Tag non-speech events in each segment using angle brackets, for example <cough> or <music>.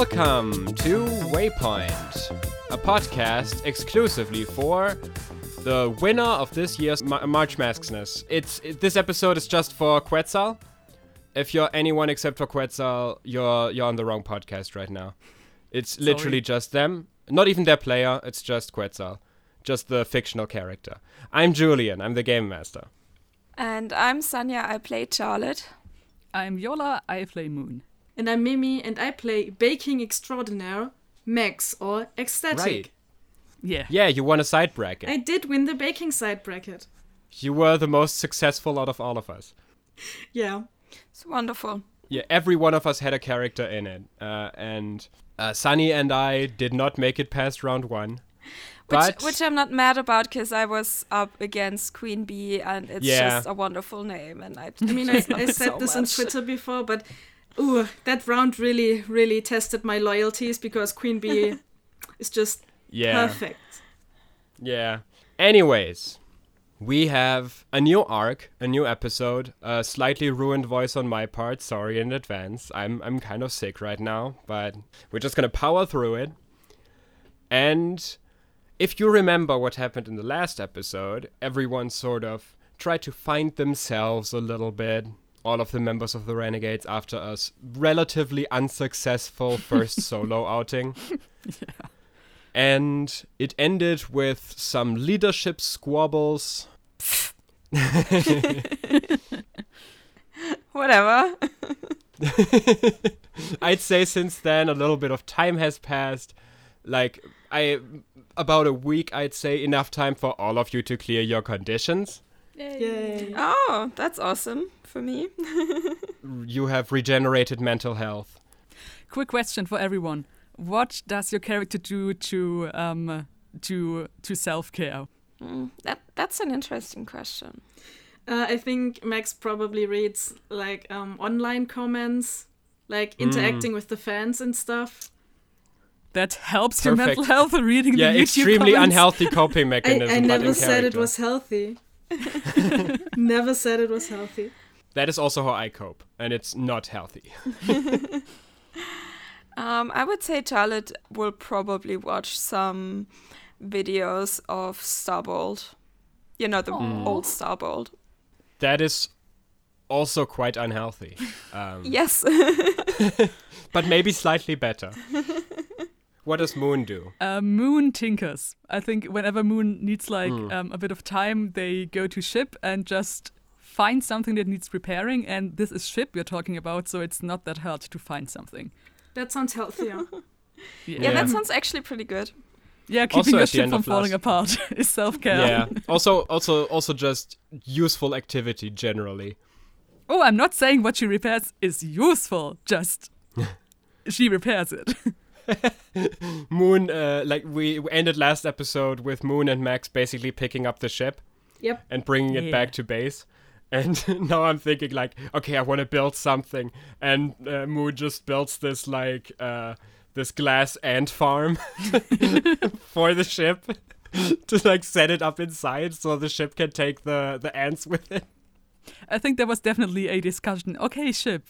Welcome to Waypoint, a podcast exclusively for the winner of this year's Ma- March Masksness. It's it, this episode is just for Quetzal. If you're anyone except for Quetzal, you're you're on the wrong podcast right now. It's literally just them. Not even their player. It's just Quetzal, just the fictional character. I'm Julian. I'm the game master. And I'm Sanya. I play Charlotte. I'm Yola, I play Moon. And I'm Mimi, and I play Baking Extraordinaire, Max, or Ecstatic. Right. Yeah. Yeah, you won a side bracket. I did win the baking side bracket. You were the most successful out of all of us. Yeah. It's wonderful. Yeah, every one of us had a character in it, uh, and uh, Sunny and I did not make it past round one. Which, But which I'm not mad about because I was up against Queen Bee and it's Yeah. just a wonderful name. And I, I mean, <laughs> I, I said so this on. Twitter before, but ooh, that round really, really tested my loyalties because Queen Bee <laughs> is just yeah, perfect. yeah. Anyways, we have a new arc, a new episode, a slightly ruined voice on my part. Sorry in advance. I'm I'm kind of sick right now, but we're just gonna power through it. And if you remember what happened in the last episode, everyone sort of tried to find themselves a little bit. All of the members of the Renegades after a s- relatively unsuccessful first <laughs> solo outing. And it ended with some leadership squabbles. <laughs> Whatever. <laughs> I'd say since then a little bit of time has passed. Like I about a week I'd say enough time for all of you to clear your conditions. Yay. Oh, that's awesome for me. <laughs> You have regenerated mental health. Quick question for everyone: What does your character do to um to to self care? Mm, that That's an interesting question. Uh, I think Max probably reads like um, online comments, like interacting with the fans and stuff. That helps your mental Perfect. health. Reading Yeah, the YouTube extremely comments. unhealthy coping <laughs> mechanism. I but never in said it was healthy. <laughs> never said it was healthy. That is also how I cope, and it's not healthy. <laughs> Um, I would say Charlotte will probably watch some videos of Starbolt. You know, the Aw. old Starbolt. That is also quite unhealthy. <laughs> Um, Yes. but maybe slightly better. What does Moon do? Uh, Moon tinkers. I think whenever Moon needs like Hmm. um, a bit of time, they go to ship and just find something that needs repairing. And this is ship we're talking about, so it's not that hard to find something. That sounds healthier. <laughs> Yeah, yeah, that sounds actually pretty good. Yeah, Also keeping your ship from falling last- apart <laughs> is self care. Yeah. also, also, also, just useful activity generally. Oh, I'm not saying what she repairs is useful. Just <laughs> she repairs it. <laughs> Moon, uh, like we we ended last episode with Moon and Max basically picking up the ship Yep. and bringing it Yeah. back to base. <laughs> And now I'm thinking like, okay, I want to build something, and uh, Moon just builds this like uh, this glass ant farm <laughs> for the ship to like set it up inside so the ship can take the the ants with it. I think there was definitely a discussion. Okay, ship,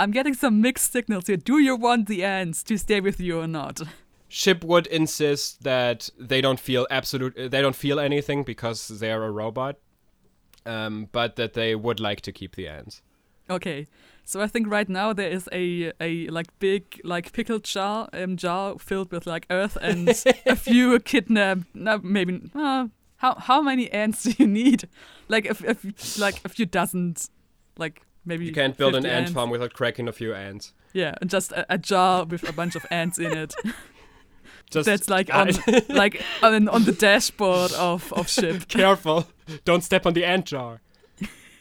I'm getting some mixed signals here. Do you want the ants to stay with you or not? Ship would insist that they don't feel absolute, uh, they don't feel anything because they're a robot, um, but that they would like to keep the ants. Okay, so I think right now there is a a like big like pickled jar um jar filled with like earth and a <laughs> few kidnapped. No, maybe. Uh, how how many ants do you need? Like if if like a few dozens, like maybe. You can't build an ant ants. farm without cracking a few ants. Yeah, and just a, a jar with a bunch of ants in it. <laughs> Just That's like on like on, on the dashboard of of ship. <laughs> careful, don't step on the ant jar.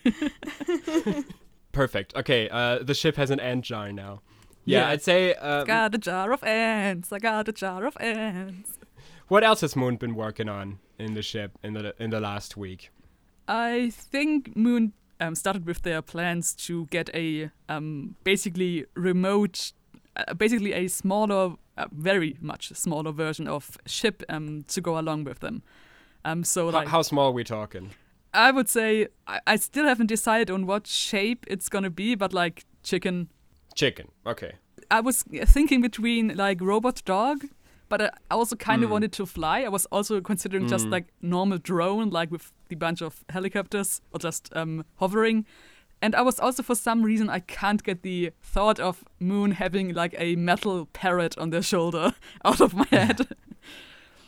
<laughs> Perfect. Okay, uh, the ship has an ant jar now. Yeah, Yeah. I'd say. Um, Got a jar of ants. I got a jar of ants. what else has Moon been working on in the ship in the in the last week? I think Moon um, started with their plans to get a um, basically remote, uh, basically a smaller, uh, very much smaller version of ship um, to go along with them. Um, so H- like how small are we talking? I would say I, I still haven't decided on what shape it's gonna be, but like chicken. Chicken. Okay. I was thinking between like robot dog, but I also kind of Mm. wanted to fly. I was also considering just Mm. like normal drone, like with the bunch of helicopters or just um, hovering. And I was also, for some reason, I can't get the thought of Moon having like a metal parrot on their shoulder <laughs> out of my <laughs> head.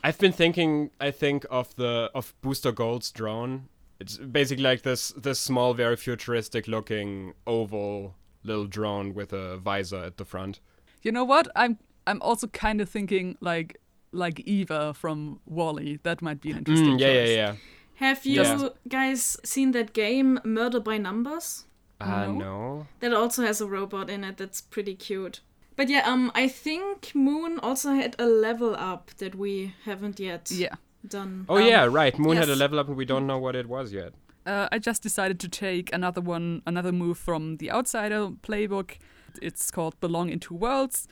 I've been thinking. I think of the of Booster Gold's drone. It's basically like this this small, very futuristic looking oval little drone with a visor at the front. you know what? I'm I'm also kind of thinking like like Eva from WALL-E. That might be an interesting Mm, yeah, yeah, choice. yeah. Have you Yeah. guys seen that game Murder by Numbers? Uh, No. no. That also has a robot in it that's pretty cute. But yeah, um I think Moon also had a level up that we haven't yet Yeah. done. Oh Um, yeah, right. Moon had a level up, and we don't know what it was yet. Uh, I just decided to take another one, another move from the Outsider playbook. It's called Belong in Two Worlds.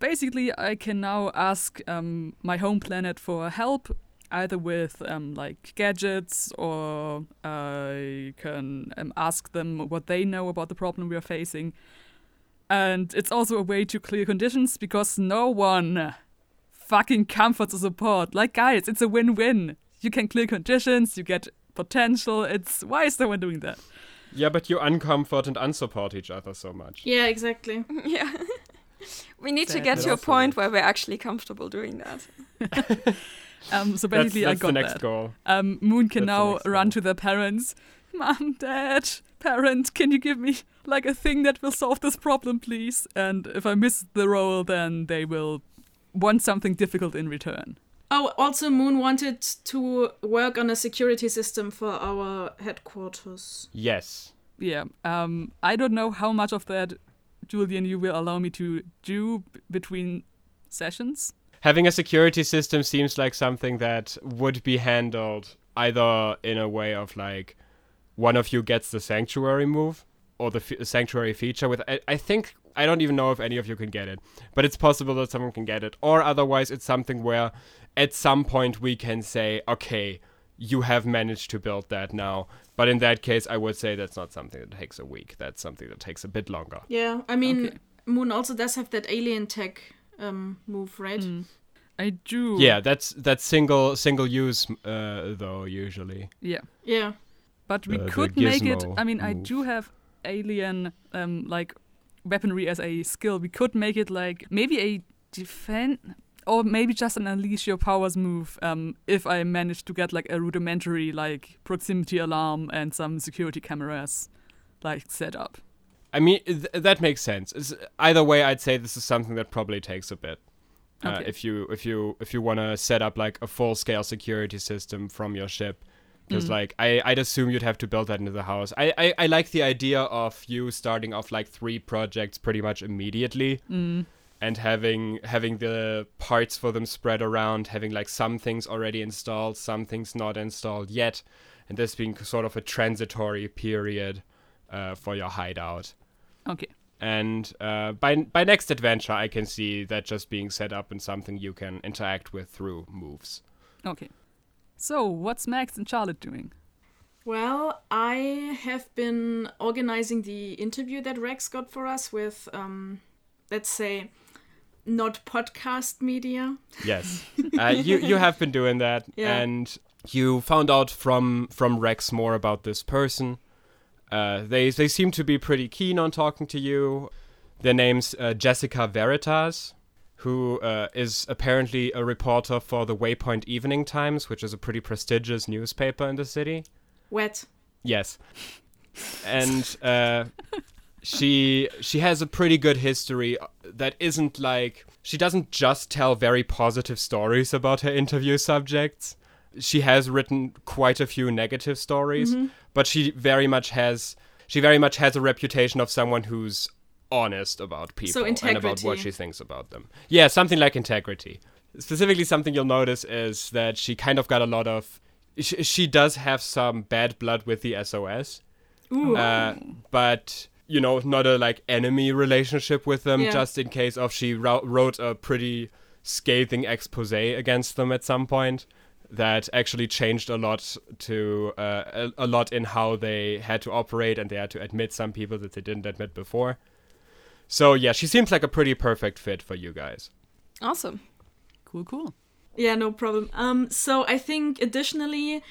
Basically, I can now ask um, my home planet for help, either with um, like gadgets, or I can um, ask them what they know about the problem we are facing. And it's also a way to clear conditions because no one fucking comforts or support. Like, guys, it's a win win. You can clear conditions, you get potential. It's why is no one doing that? Yeah, but you uncomfort and unsupport each other so much. Yeah, exactly. <laughs> yeah. <laughs> we need to Sad. get to a Also- point where we're actually comfortable doing that. <laughs> Um, so basically, that's I got the next that. goal. Um, Moon can That's now run goal. to their parents. Mom, Dad, parent, can you give me like a thing that will solve this problem, please? And if I miss the role, then they will want something difficult in return. Oh, also Moon wanted to work on a security system for our headquarters. Yes. Yeah. Um, I don't know how much of that, Julian, you will allow me to do between sessions. Having a security system seems like something that would be handled either in a way of like one of you gets the sanctuary move or the f- sanctuary feature with I, I think I don't even know if any of you can get it, but it's possible that someone can get it or otherwise it's something where at some point we can say okay, you have managed to build that now. But in that case, I would say that's not something that takes a week. That's something that takes a bit longer. Yeah, I mean, Okay. Moon also does have that alien tech um, move, right? Mm. I do. Yeah, that's that's single single use uh, though usually. Yeah. Yeah. But we Uh, could make it. I mean, I do have alien um like weaponry as a skill. We could make it like maybe a defend or maybe just an unleash your powers move. Um, if I manage to get like a rudimentary like proximity alarm and some security cameras like set up. I mean, th- that makes sense. It's, either way, I'd say this is something that probably takes a bit. Uh, if you if you if you want to set up like a full scale security system from your ship, because Mm. like I I'd assume you'd have to build that into the house. I, I I like the idea of you starting off like three projects pretty much immediately Mm. And having having the parts for them spread around, having like some things already installed, some things not installed yet, and this being sort of a transitory period uh, for your hideout. Okay. And uh, by by next adventure, I can see that just being set up and something you can interact with through moves. Okay. So what's Max and Charlotte doing? Well, I have been organizing the interview that Rex got for us with, um, let's say, not podcast media. Yes, <laughs> uh, you you have been doing that, Yeah. and you found out from from Rex more about this person. Uh, they they seem to be pretty keen on talking to you. Their name's uh, Jessica Veritas, who uh, is apparently a reporter for the Waypoint Evening Times, which is a pretty prestigious newspaper in the city. Wet. Yes. And uh, <laughs> she she has a pretty good history that isn't like she doesn't just tell very positive stories about her interview subjects. She has written quite a few negative stories, but she very much has she very much has a reputation of someone who's honest about people and about what she thinks about them. Yeah, something like integrity. Specifically, something you'll notice is that she kind of got a lot of. She, she does have some bad blood with the SOS, Ooh. uh, but you know, not a like enemy relationship with them. Yeah. Just in case of she ro- wrote a pretty scathing expose against them at some point that actually changed a lot to uh, a, a lot in how they had to operate, and they had to admit some people that they didn't admit before. So yeah, she seems like a pretty perfect fit for you guys. Awesome. Cool, cool. Yeah, no problem. Um, so I think additionally,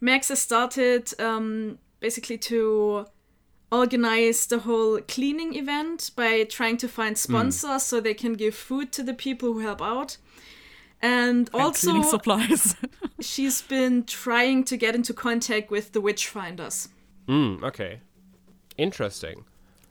Max has started um, basically to organize the whole cleaning event by trying to find sponsors so they can give food to the people who help out. And And also, cleaning supplies. <laughs> she's been trying to get into contact with the witch finders. Mm, okay. Interesting.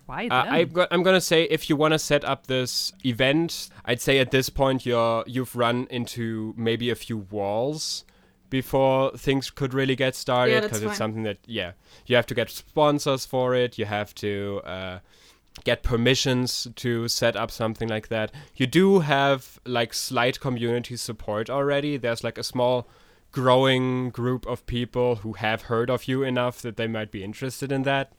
Why Uh, them? I'm, go- I'm gonna say if you want to set up this event, I'd say at this point you're you've run into maybe a few walls before things could really get started Yeah, because it's something that yeah you have to get sponsors for it. You have to uh, get permissions to set up something like that. You do have like slight community support already. There's like a small growing group of people who have heard of you enough that they might be interested in that.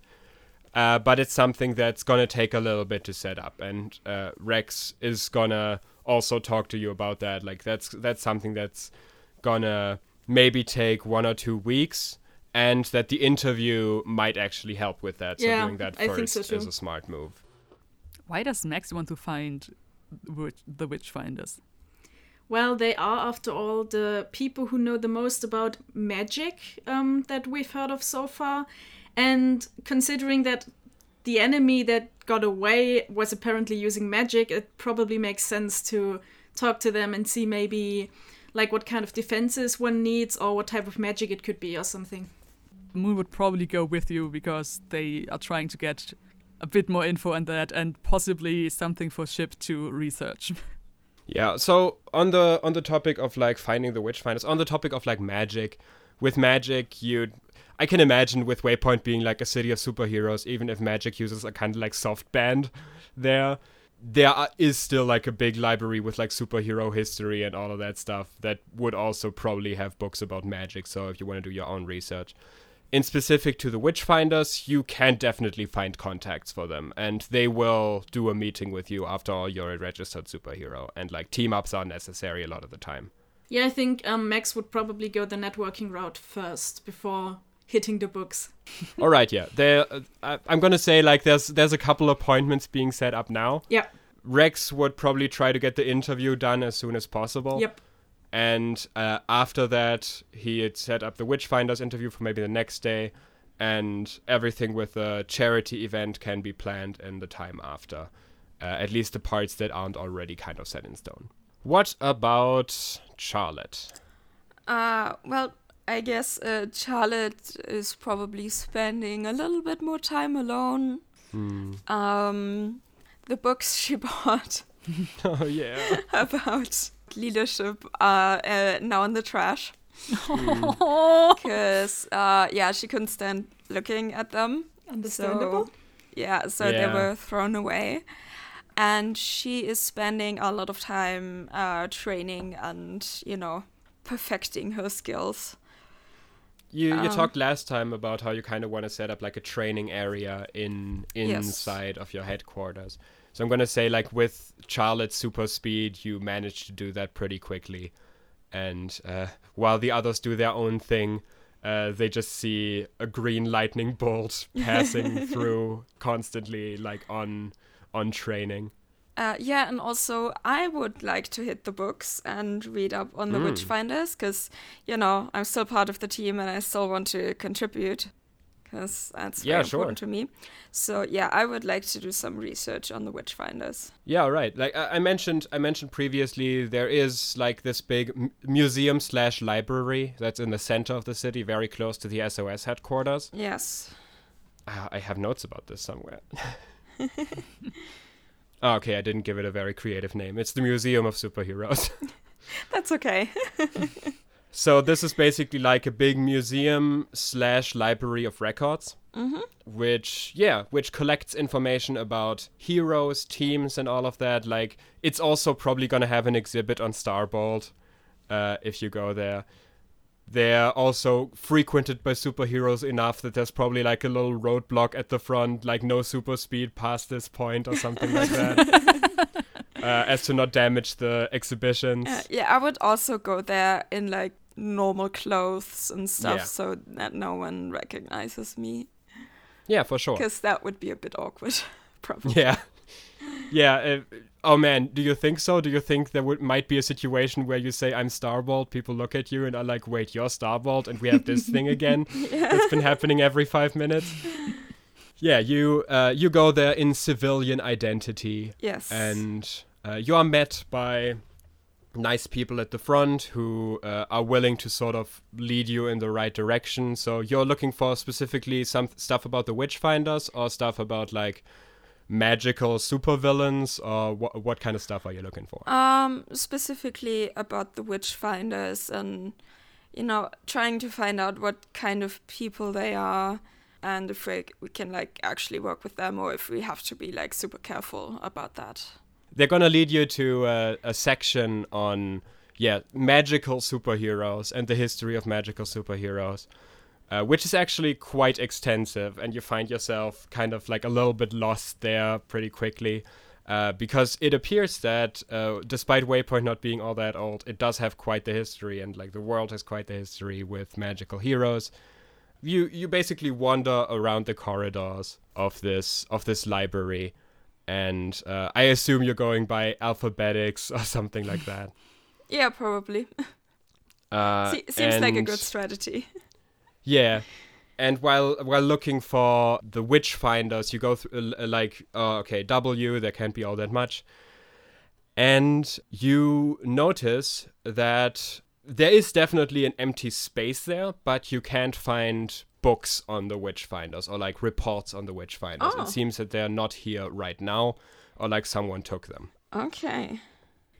Uh, but it's something that's gonna take a little bit to set up, and uh, Rex is gonna also talk to you about that. Like that's that's something that's gonna maybe take one or two weeks, and that the interview might actually help with that. So Yeah, doing that I think first so too. is a smart move. Why does Max want to find the witch- the Witchfinders? Well, they are, after all, the people who know the most about magic um, that we've heard of so far. And considering that the enemy that got away was apparently using magic, it probably makes sense to talk to them and see maybe like what kind of defenses one needs or what type of magic it could be or something. Moon would probably go with you because they are trying to get a bit more info on that and possibly something for Ship to research. <laughs> Yeah. So on the on the topic of like finding the witch finders, on the topic of like magic, with magic you, I can imagine with Waypoint being like a city of superheroes, even if magic uses a kind of like soft band, there. There is still like a big library with like superhero history and all of that stuff that would also probably have books about magic. So if you want to do your own research, in specific to the Witchfinders, you can definitely find contacts for them, and they will do a meeting with you after all you're a registered superhero, and like team ups are necessary a lot of the time. Yeah, I think um, Max would probably go the networking route first before hitting the books. <laughs> all right, yeah, there. Uh, I- I'm gonna say like there's there's a couple appointments being set up now. Yeah. Rex would probably try to get the interview done as soon as possible. Yep. And uh, after that, he had set up the Witchfinders interview for maybe the next day, and everything with the charity event can be planned in the time after. Uh, at least the parts that aren't already kind of set in stone. What about Charlotte? Uh, well, I guess uh, Charlotte is probably spending a little bit more time alone. Hmm. Um, the books <laughs> she bought <laughs> oh yeah. <laughs> about leadership are uh, now in the trash because uh, yeah, she couldn't stand looking at them. Understandable. So, yeah, so they were thrown away. And she is spending a lot of time uh, training and, you know, perfecting her skills. You you Um, talked last time about how you kind of want to set up like a training area in Yes. inside of your headquarters. So I'm gonna say like with Charlotte's super speed, you managed to do that pretty quickly, and uh, while the others do their own thing, uh, they just see a green lightning bolt <laughs> passing through constantly, like on on training. Uh, yeah, and also I would like to hit the books and read up on the Mm. Witchfinders because, you know, I'm still part of the team and I still want to contribute because that's very Yeah, sure. important to me. So yeah, I would like to do some research on the Witchfinders. Yeah, right. Like I I mentioned, I mentioned previously, there is like this big m- museum slash library that's in the center of the city, very close to the SOS headquarters. Yes. Ah, I have notes about this somewhere. <laughs> <laughs> oh, okay, I didn't give it a very creative name. It's the Museum of Superheroes. <laughs> That's okay. so this is basically like a big museum slash library of records. hmm which yeah which collects information about heroes teams and all of that like it's also probably going to have an exhibit on starbolt uh, if you go there they're also frequented by superheroes enough that there's probably like a little roadblock at the front like no super speed past this point or something like that <laughs> uh, as to not damage the exhibitions Uh, yeah, I would also go there in like normal clothes and stuff Yeah. so that no one recognizes me yeah for sure because that would be a bit awkward, <laughs> probably. yeah yeah. Uh, oh man, do you think so? Do you think there would might be a situation where you say I'm Starbolt, people look at you and are like, "Wait, you're Starbolt," and we have this thing again <laughs> that's been happening every five minutes. Yeah, you uh, you go there in civilian identity, Yes. and uh, you are met by nice people at the front who uh, are willing to sort of lead you in the right direction. So you're looking for specifically some stuff about the Witchfinders or stuff about like magical supervillains or wha what kind of stuff are you looking for? Um, specifically about the Witchfinders and, you know, trying to find out what kind of people they are and if we, we can, like, actually work with them or if we have to be, like, super careful about that. They're gonna lead you to a, a section on yeah magical superheroes and the history of magical superheroes. Uh, which is actually quite extensive, and you find yourself kind of like a little bit lost there pretty quickly. Uh, because it appears that, uh, despite Waypoint not being all that old, it does have quite the history, and like the world has quite the history with magical heroes. You you basically wander around the corridors of this of this library, and uh, I assume you're going by alphabetics or something like that. <laughs> Yeah, probably. Uh, Se- seems like a good strategy. <laughs> Yeah. And while while looking for the Witchfinders, you go through uh, like, oh, okay, W, there can't be all that much. And you notice that there is definitely an empty space there, but you can't find books on the Witchfinders or like reports on the Witchfinders. Oh. It seems that they're not here right now or like someone took them. Okay.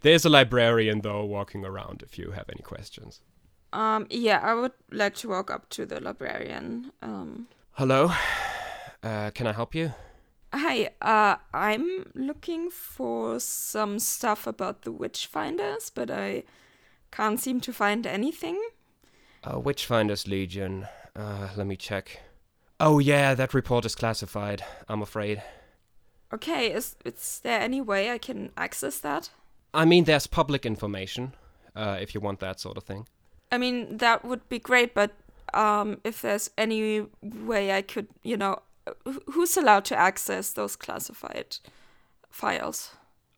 There's a librarian though walking around if you have any questions. Um, yeah, I would like to walk up to the librarian. Um, Hello? Uh, can I help you? hi, uh, I'm looking for some stuff about the Witchfinders, but I can't seem to find anything. Uh, Witchfinders Legion. Uh, let me check. Oh yeah, that report is classified. I'm afraid. Okay, is is there any way I can access that? I mean, there's public information. Uh, if you want that sort of thing. I mean, that would be great, but um, if there's any way I could, you know, who's allowed to access those classified files?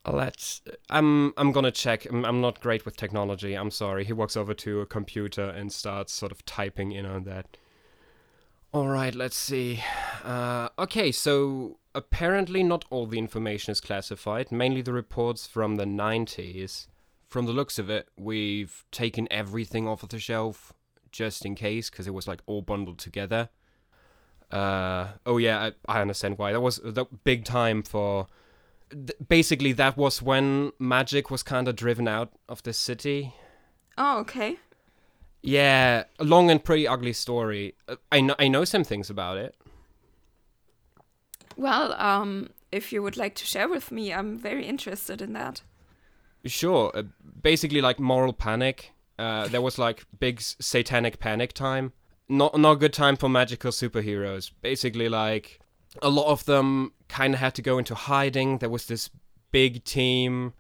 Let's. I'm. I'm gonna check. I'm, I'm not great with technology. I'm sorry. He walks over to a computer and starts sort of typing in on that. All right. Let's see. Uh, okay. So apparently, not all the information is classified. Mainly the reports from the 90s. From the looks of it, we've taken everything off of the shelf just in case, because it was like all bundled together. Uh, oh yeah, I, I understand why. That was the big time for th- basically that was when magic was kind of driven out of the city. Oh, okay. Yeah, a long and pretty ugly story. I know I know some things about it. Well, um, if you would like to share with me, I'm very interested in that. Sure, uh, basically like moral panic. Uh, there was like big satanic panic time. Not not a good time for magical superheroes. Basically, like a lot of them kind of had to go into hiding. There was this big team,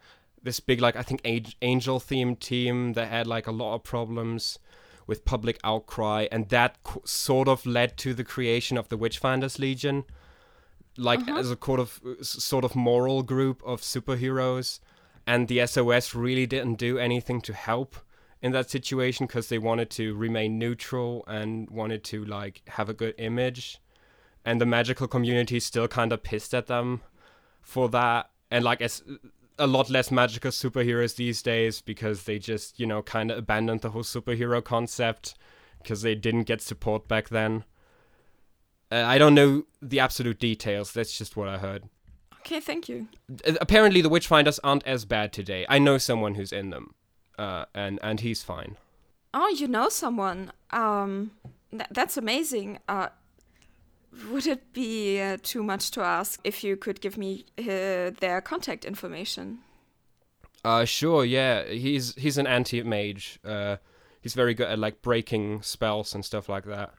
this big like I think angel themed team that had like a lot of problems with public outcry, and that co- sort of led to the creation of the Witchfinders Legion, like as a sort of sort of moral group of superheroes and the SOS really didn't do anything to help in that situation because they wanted to remain neutral and wanted to like have a good image. And the magical community still kind of pissed at them for that. And like as a lot less magical superheroes these days because they just you know kind of abandoned the whole superhero concept because they didn't get support back then. Uh, i don't know the absolute details. That's just what i heard Okay, thank you. Apparently the witchfinders aren't as bad today i know someone who's in them uh, and and he's fine Oh, you know someone. Um, th- that's amazing. Uh, would it be uh, too much to ask if you could give me uh, their contact information? uh sure yeah he's he's an anti-mage uh he's very good at like breaking spells and stuff like that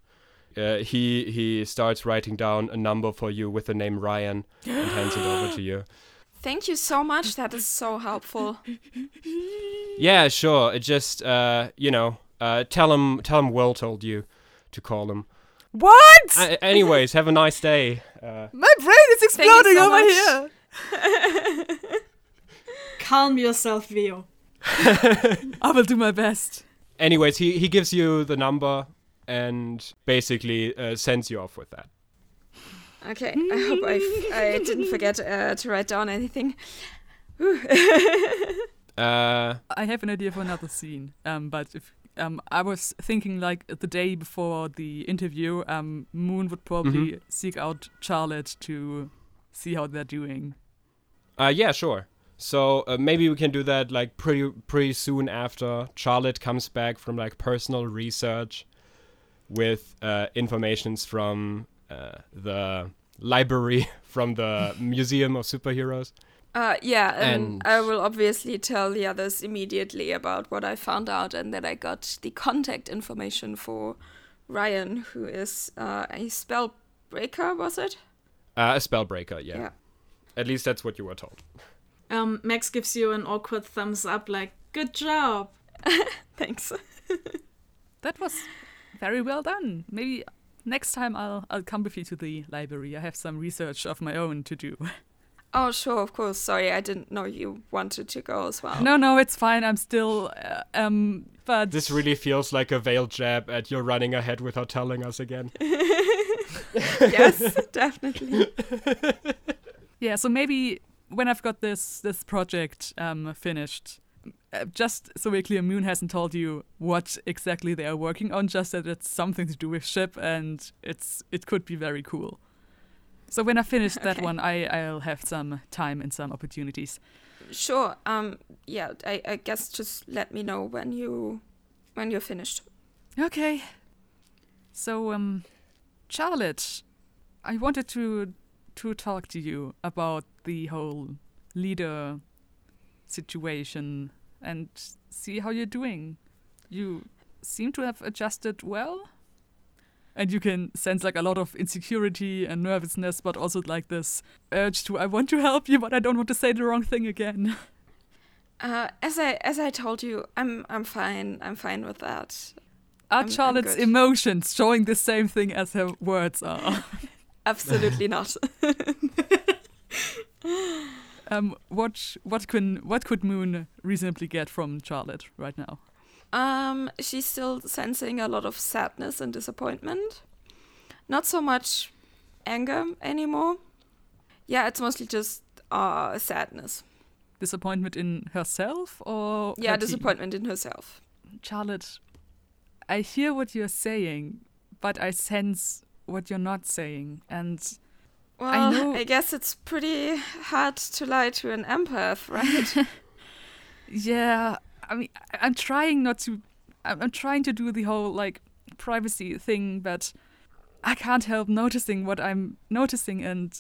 uh, he he starts writing down a number for you with the name Ryan and hands it over to you. <gasps> Thank you so much. That is so helpful. Yeah, sure. It just uh, you know, uh, tell him tell him Will told you to call him. What? A- anyways, have a nice day. Uh, My brain is exploding so over much. here. <laughs> Calm yourself, Vio. <laughs> I will do my best. Anyways, he, he gives you the number and basically uh, sends you off with that. Okay, I hope I, I <laughs> didn't forget uh, to write down anything. <laughs> Uh, I have an idea for another scene. Um, but if um, I was thinking like the day before the interview, um, Moon would probably seek out Charlotte to see how they're doing. uh, yeah, sure. So uh, maybe we can do that like pretty pretty soon after Charlotte comes back from like personal research with uh, informations from uh, the library <laughs> from the Museum of Superheroes. Uh, yeah, and, And- I will obviously tell the others immediately about what I found out and that I got the contact information for Ryan, who is uh, a spell breaker, was it? Uh, a spellbreaker, yeah. Yeah. At least that's what you were told. Um, Max gives you an awkward thumbs up, like, good job. <laughs> Thanks. <laughs> That was very well done. Maybe next time I'll I'll come with you to the library. I have some research of my own to do. <laughs> Oh, sure, of course. Sorry, I didn't know you wanted to go as well. No, no, it's fine. I'm still uh, um, but This really feels like a veiled jab at you're running ahead without telling us again. <laughs> yes, definitely. <laughs> yeah. So maybe when I've got this this project um finished. Uh, just so we're clear, Moon hasn't told you what exactly they are working on. Just that it's something to do with ship, and it's it could be very cool. So when I finish <laughs> that Okay. one, I I'll have some time and some opportunities. Sure. Um. Yeah. I, I guess just let me know when you when you're finished. Okay. So, um, Charlotte, I wanted to to talk to you about the whole leader situation and see how you're doing. You seem to have adjusted well. And you can sense like a lot of insecurity and nervousness, but also like this urge to I want to help you, but I don't want to say the wrong thing again. <laughs> Uh, as I as I told you, I'm I'm fine. I'm fine with that. Are I'm- I'm Charlotte's emotions showing the same thing as her words are? <laughs> Absolutely not. <laughs> Um, what what can what could Moon reasonably get from Charlotte right now? Um, she's still sensing a lot of sadness and disappointment. Not so much anger anymore. Yeah, it's mostly just uh sadness. Disappointment in herself or Yeah, her team? disappointment in herself. Charlotte, I hear what you're saying, but I sense what you're not saying, and Well, know- I guess it's pretty hard to lie to an empath, <laughs> right? yeah, I mean, I- I'm trying not to. I'm I'm trying to do the whole like privacy thing, but I can't help noticing what I'm noticing, and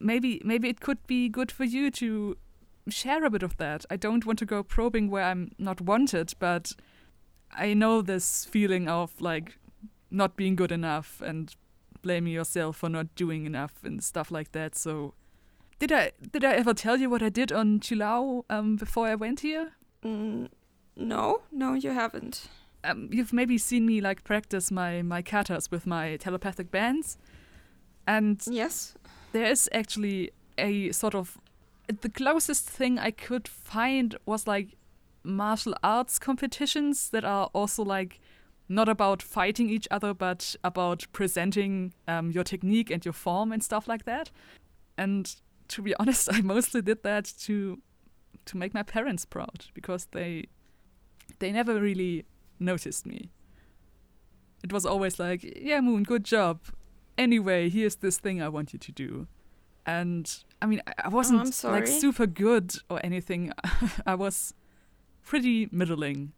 maybe maybe it could be good for you to share a bit of that. I don't want to go probing where I'm not wanted, but I know this feeling of like not being good enough and blaming yourself for not doing enough and stuff like that. So, did I did I ever tell you what I did on Chilao um, before I went here? mm, no, no, you haven't. Um, you've maybe seen me like practice my my katas with my telepathic bands, and Yes. there is actually a sort of the closest thing I could find was like martial arts competitions that are also like not about fighting each other but about presenting um, your technique and your form and stuff like that. And to be <laughs> honest, I mostly did that to to make my parents proud because they they never really noticed me. It was always like, "Yeah, Moon, good job. Anyway, here's this thing I want you to do." And I mean, I- I wasn't like sorry. super good or anything. <laughs> I was pretty middling.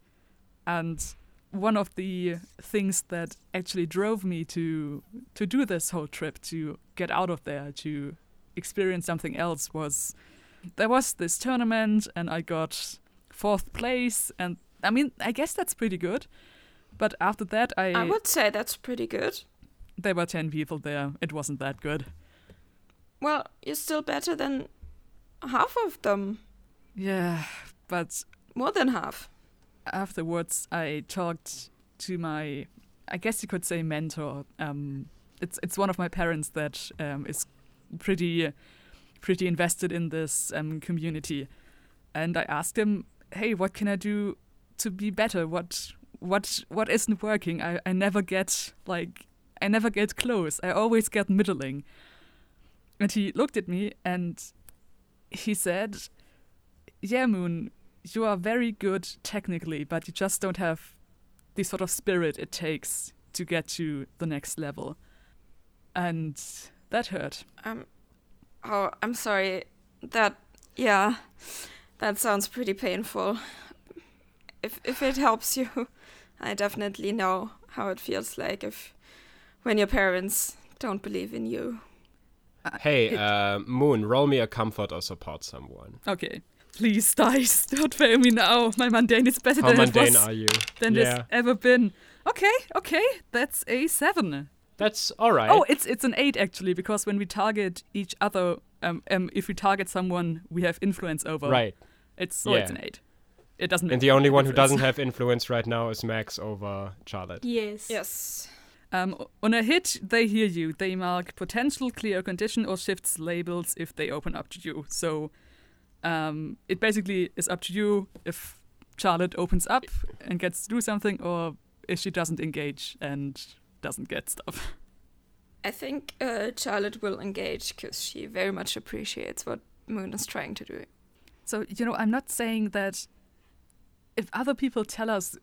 And one of the things that actually drove me to to do this whole trip to get out of there to experience something else was there was this tournament and I got fourth place and I mean I guess that's pretty good. But after that I, I would say that's pretty good. there were 10 people there. It wasn't that good. Well, you're still better than half of them. Yeah, but More than half. Afterwards I talked to my I guess you could say mentor. Um it's it's one of my parents that um is pretty pretty invested in this um, community. And I asked him, "Hey, what can I do to be better? What what what isn't working? I, I never get like I never get close. I always get middling." And he looked at me and he said, "Yeah, Moon, you are very good technically, but you just don't have the sort of spirit it takes to get to the next level." And that hurt. Um, oh, I'm sorry. That, yeah, that sounds pretty painful. If if it helps you, <laughs> I definitely know how it feels like if when your parents don't believe in you. Hey, uh, Moon, roll me a comfort or support someone. Okay. Please, dice, <laughs> don't fail me now. My mundane is better How than it was are you? than yeah, it's ever been. Okay, okay, that's a seven. that's all right. Oh, it's it's an eight actually because when we target each other, um, um, if we target someone we have influence over, right. It's so it's an eight. It doesn't. And the only a one who doesn't have <laughs> influence right now is Max over Charlotte. Yes. Yes. Um, on a hit, they hear you. They mark potential, clear condition, or shifts labels if they open up to you. So um, it basically is up to you if Charlotte opens up and gets to do something, or if she doesn't engage and doesn't get stuff. I think uh, Charlotte will engage because she very much appreciates what Moon is trying to do. So, you know, I'm not saying that if other people tell us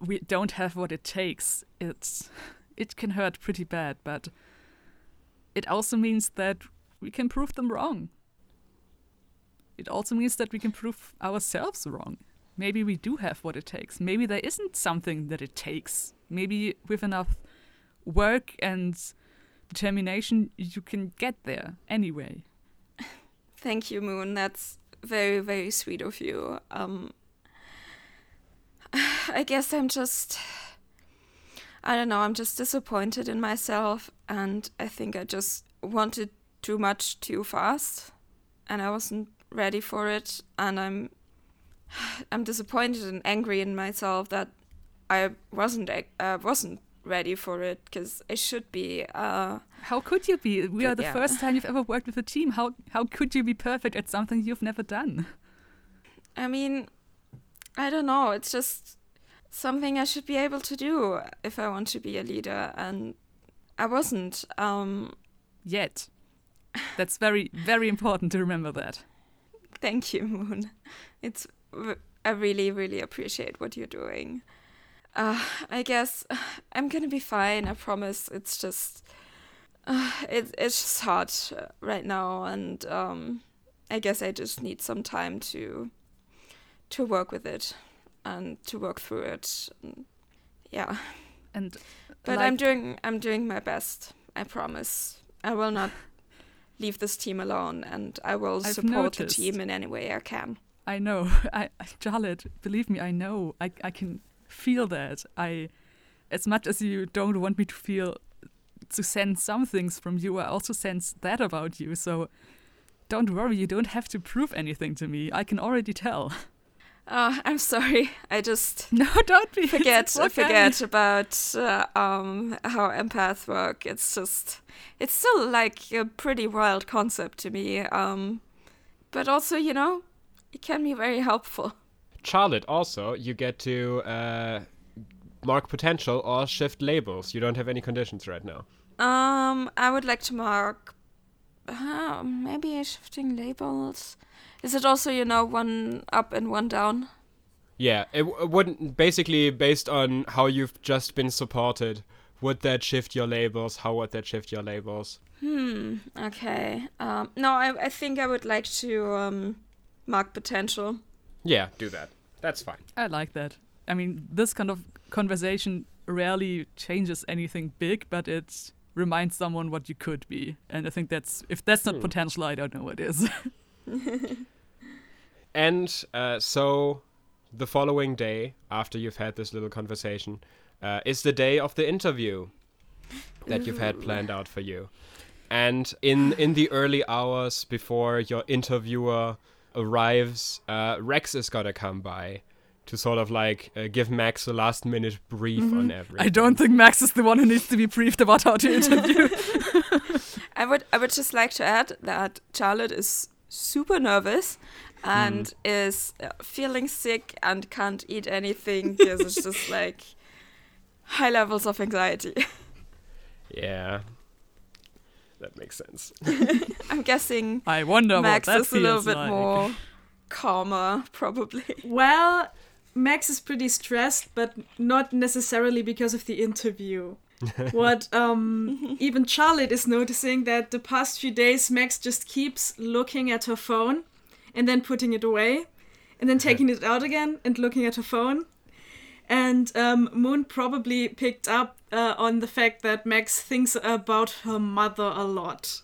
we don't have what it takes, it's it can hurt pretty bad, but it also means that we can prove them wrong. It also means that we can prove ourselves wrong. Maybe we do have what it takes. Maybe there isn't something that it takes. Maybe with enough work and determination, you can get there anyway. <laughs> Thank you, Moon. That's very, very sweet of you. Um, <sighs> I guess I'm just. I don't know, I'm just disappointed in myself, and I think I just wanted too much too fast, and I wasn't ready for it, and I'm. <sighs> I'm disappointed and angry in myself that I wasn't uh, wasn't ready for it because I should be. Uh, How could you be? We are the Yeah. first time you've ever worked with a team. How how could you be perfect at something you've never done? I mean, I don't know. It's just something I should be able to do if I want to be a leader, and I wasn't. Um, Yet. That's very very important to remember that. Thank you, Moon. <laughs> It's I really, really appreciate what you're doing. Uh, I guess <sighs> I'm gonna be fine. I promise. It's just, uh, <sighs> it, it's just hard uh, right now, and um, I guess I just need some time to, to work with it, and to work through it. Yeah. And But like- I'm doing I'm doing my best. I promise. I will not leave this team alone and I will I've support noticed. the team in any way I can. I know. <laughs> I, Charlotte, believe me, I know. I I can feel that. I as much as you don't want me to feel to sense some things from you, I also sense that about you. So don't worry, you don't have to prove anything to me. I can already tell. <laughs> Uh, I'm sorry. I just <laughs> No, don't be. forget It's okay. forget about uh, um how empaths work. It's just it's still like a pretty wild concept to me. Um but also, you know, it can be very helpful. Charlotte, also, you get to uh, mark potential or shift labels. You don't have any conditions right now. Um, I would like to mark uh, maybe shifting labels. Is it also, you know, one up and one down? Yeah, it, w- wouldn't. Basically, based on how you've just been supported, would that shift your labels? How would that shift your labels? Hmm. Okay. Um. No, I I think I would like to um mark potential. Yeah, do that. That's fine. I like that. I mean, this kind of conversation rarely changes anything big, but it reminds someone what you could be. And I think that's if that's not Hmm. potential, I don't know what is. <laughs> <laughs> And uh, so, the following day, after you've had this little conversation, uh, is the day of the interview that you've had planned out for you. And in in the early hours before your interviewer arrives, uh, Rex is gonna come by to sort of like uh, give Max a last minute brief on everything. I don't think Max is the one who needs to be briefed about how to interview. <laughs> <laughs> I would I would just like to add that Charlotte is super nervous and Mm. is uh, feeling sick and can't eat anything because it's just <laughs> like high levels of anxiety. Yeah. That makes sense. I'm guessing I wonder Max what that is a little bit like. more calmer, probably. Well, Max is pretty stressed, but not necessarily because of the interview. <laughs> what um, even Charlotte is noticing that the past few days Max just keeps looking at her phone and then putting it away and then taking it out again and looking at her phone. And um, Moon probably picked up uh, on the fact that Max thinks about her mother a lot.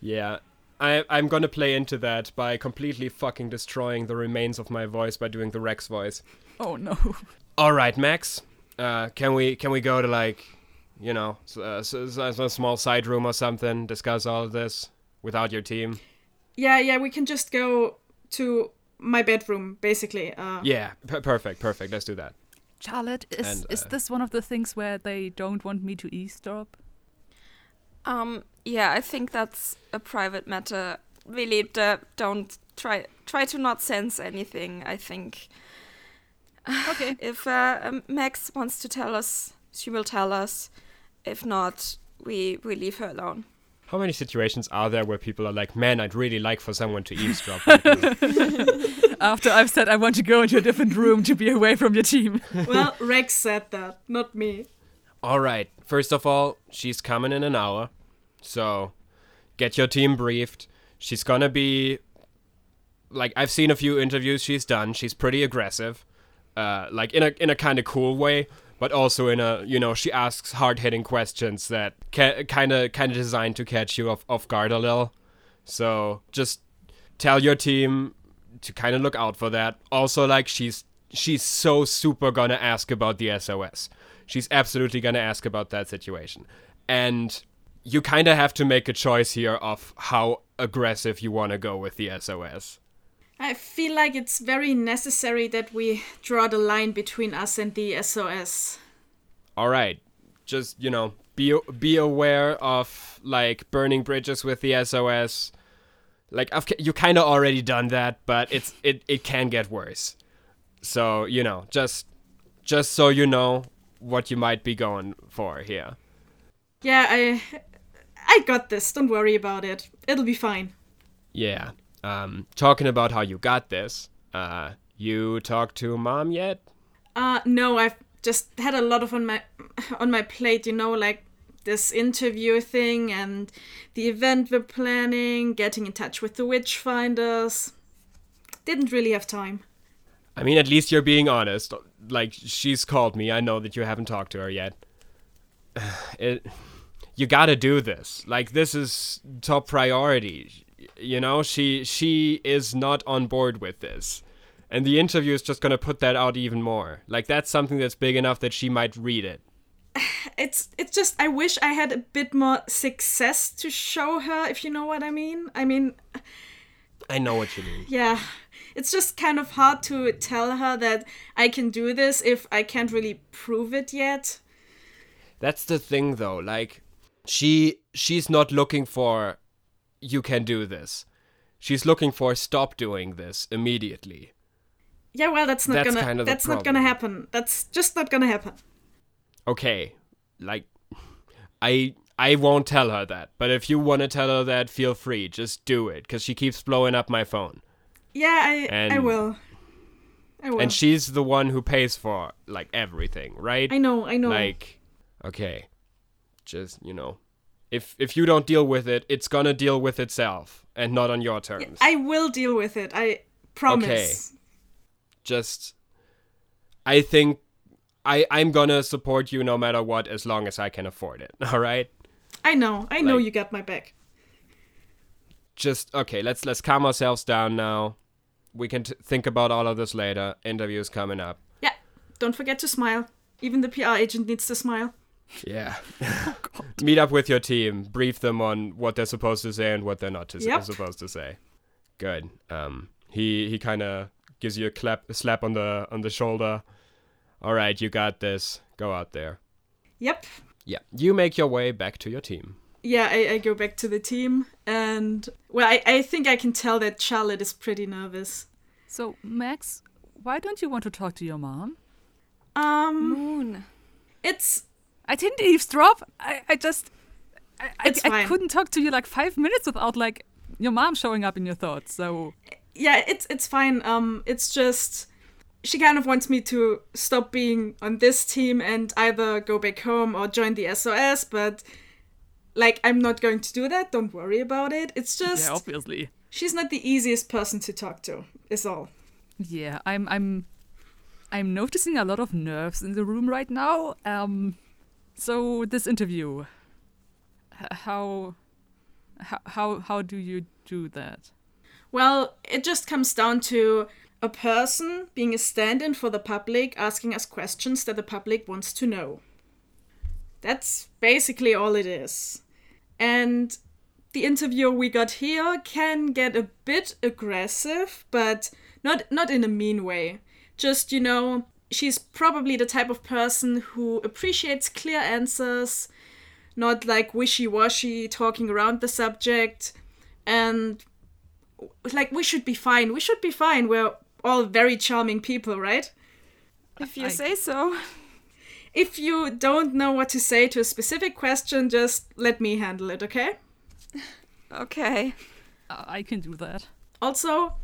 Yeah. I, I'm gonna play into that by completely fucking destroying the remains of my voice by doing the Rex voice. Oh no. All right, Max. Uh, can we can we go to like, you know, a, uh, s- s- a small side room or something? Discuss all of this without your team. Yeah, yeah, we can just go to my bedroom, basically. Uh, Yeah, p- perfect, perfect. Let's do that. Charlotte, is And, is uh, this one of the things where they don't want me to eavesdrop? Um, yeah, I think that's a private matter. Really, d- don't try try to not sense anything. I think Okay. <sighs> if uh, um, Max wants to tell us, she will tell us. If not, we we leave her alone. How many situations are there where people are like, "Man, I'd really like for someone to eavesdrop"? <laughs> After I've said I want to go into a different room to be away from your team. Well, Rex said that, not me. All right. First of all, she's coming in an hour, so get your team briefed. She's gonna be like I've seen a few interviews she's done. She's pretty aggressive, uh, like in a in a kind of cool way, but also in a you know she asks hard hitting questions that kind of kind of designed to catch you off off guard a little. So just tell your team to kind of look out for that. Also, like she's she's so super gonna ask about the SOS. She's absolutely gonna ask about that situation, and you kind of have to make a choice here of how aggressive you want to go with the SOS. I feel like it's very necessary that we draw the line between us and the SOS. All right, just you know, be be aware of like burning bridges with the SOS. Like I've, you kind of already done that, but it's it it can get worse. So you know, just just so you know what you might be going for here. Yeah, I I got this. Don't worry about it. It'll be fine. Yeah. Um, talking about how you got this. Uh, you talked to mom yet? Uh no, I've just had a lot of on my on my plate, you know, like this interview thing and the event we're planning, getting in touch with the witch finders. Didn't really have time. I mean, at least you're being honest. Like she's called me. I know that you haven't talked to her yet. <sighs> It, you gotta do this. Like this is top priority. You know, she she is not on board with this, and the interview is just gonna put that out even more. Like that's something that's big enough that she might read it. <sighs> It's it's just I wish I had a bit more success to show her, if you know what I mean. I mean, I know what you mean. yeah. It's just kind of hard to tell her that I can do this if I can't really prove it yet. That's the thing though. Like she she's not looking for you can do this. She's looking for stop doing this immediately. Yeah, well, that's not That's gonna kind of that's not gonna happen. That's just not gonna happen. Okay. Like I I won't tell her that. But if you want to tell her that, feel free. Just do it cuz she keeps blowing up my phone. Yeah, I I will. I will. And she's the one who pays for like everything, right? I know, I know. Like okay. Just, you know, if if you don't deal with it, it's going to deal with itself and not on your terms. I will deal with it. I promise. Okay. just I think I I'm gonna support you no matter what as long as I can afford it. <laughs> All right? I know. I know you got my back. Just okay, let's let's calm ourselves down now. We can t- think about all of this later. Interviews coming up. Yeah. Don't forget to smile. Even the PR agent needs to smile. Yeah. <laughs> <laughs> Meet up with your team, brief them on what they're supposed to say and what they're not to Yep. supposed to say. Good. Um he he kind of gives you a clap, a slap on the on the shoulder. All right, you got this. Go out there. Yep. Yeah, you make your way back to your team. Yeah, I, I go back to the team, and well, I, I think I can tell that Charlotte is pretty nervous. So, Max, why don't you want to talk to your mom? Um, Moon. it's I didn't eavesdrop. I, I just. I, I, It's I fine. couldn't talk to you like five minutes without like your mom showing up in your thoughts. So yeah, it's it's fine. Um, it's just she kind of wants me to stop being on this team and either go back home or join the SOS, but like I'm not going to do that. Don't worry about it. It's just yeah, obviously. she's not the easiest person to talk to. Is all. Yeah, I'm I'm I'm noticing a lot of nerves in the room right now. Um so this interview how how how, how do you do that? Well, it just comes down to a person being a stand in for the public, asking us questions that the public wants to know. That's basically all it is. And the interviewer we got here can get a bit aggressive, but not not in a mean way. Just, you know, she's probably the type of person who appreciates clear answers, not like wishy-washy talking around the subject and like we should be fine. We should be fine. We're all very charming people, right? If you I- say so. <laughs> If you don't know what to say to a specific question, just let me handle it, okay? <laughs> Okay. Uh, I can do that. Also,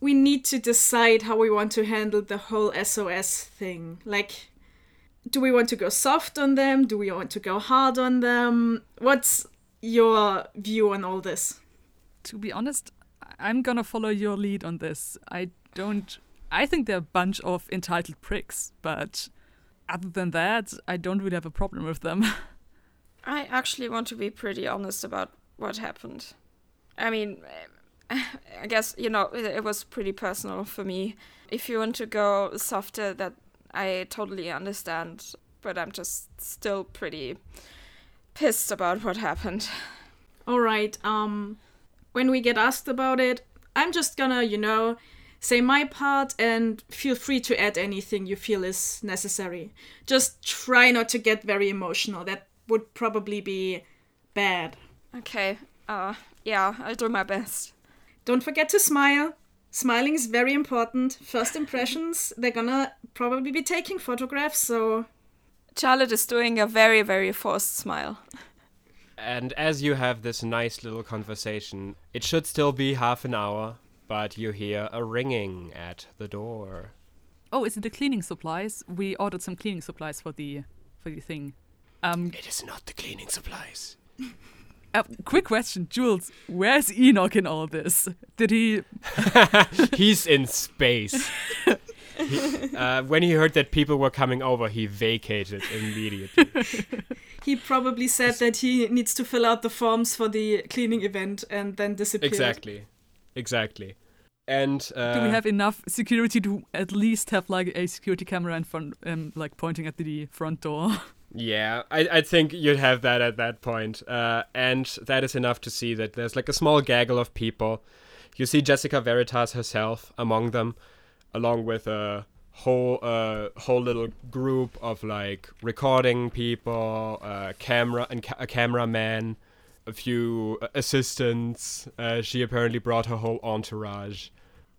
we need to decide how we want to handle the whole SOS thing. Like, do we want to go soft on them? Do we want to go hard on them? What's your view on all this? To be honest, I- I'm gonna follow your lead on this. I don't I think they're a bunch of entitled pricks, but other than that, I don't really have a problem with them. <laughs> I actually want to be pretty honest about what happened. I mean, <laughs> I guess, you know, it, it was pretty personal for me. If you want to go softer, that I totally understand, but I'm just still pretty pissed about what happened. All right. Um, when we get asked about it, I'm just gonna, you know, say my part and feel free to add anything you feel is necessary. Just try not to get very emotional. That would probably be bad. Okay, uh, yeah, I'll do my best. Don't forget to smile. Smiling is very important. First <laughs> impressions, they're gonna probably be taking photographs, so Charlotte is doing a very, very forced smile. And as you have this nice little conversation, it should still be half an hour, but you hear a ringing at the door. oh, is it the cleaning supplies? We ordered some cleaning supplies for the for the thing. Um It is not the cleaning supplies. uh, quick question, Jules, where's Enoch in all this? Did he <laughs> He's in space. He- uh, when he heard that people were coming over, he vacated immediately. <laughs> he probably said that he needs to fill out the forms for the cleaning event and then disappeared. exactly, exactly. And uh, do we have enough security to at least have like a security camera in front um like pointing at the front door? <laughs> Yeah, I, I think you'd have that at that point. Uh, and that is enough to see that there's like a small gaggle of people. You see Jessica Veritas herself among them, along with a whole uh, whole little group of like recording people, uh, camera and ca- a cameraman, a few assistants. Uh, she apparently brought her whole entourage.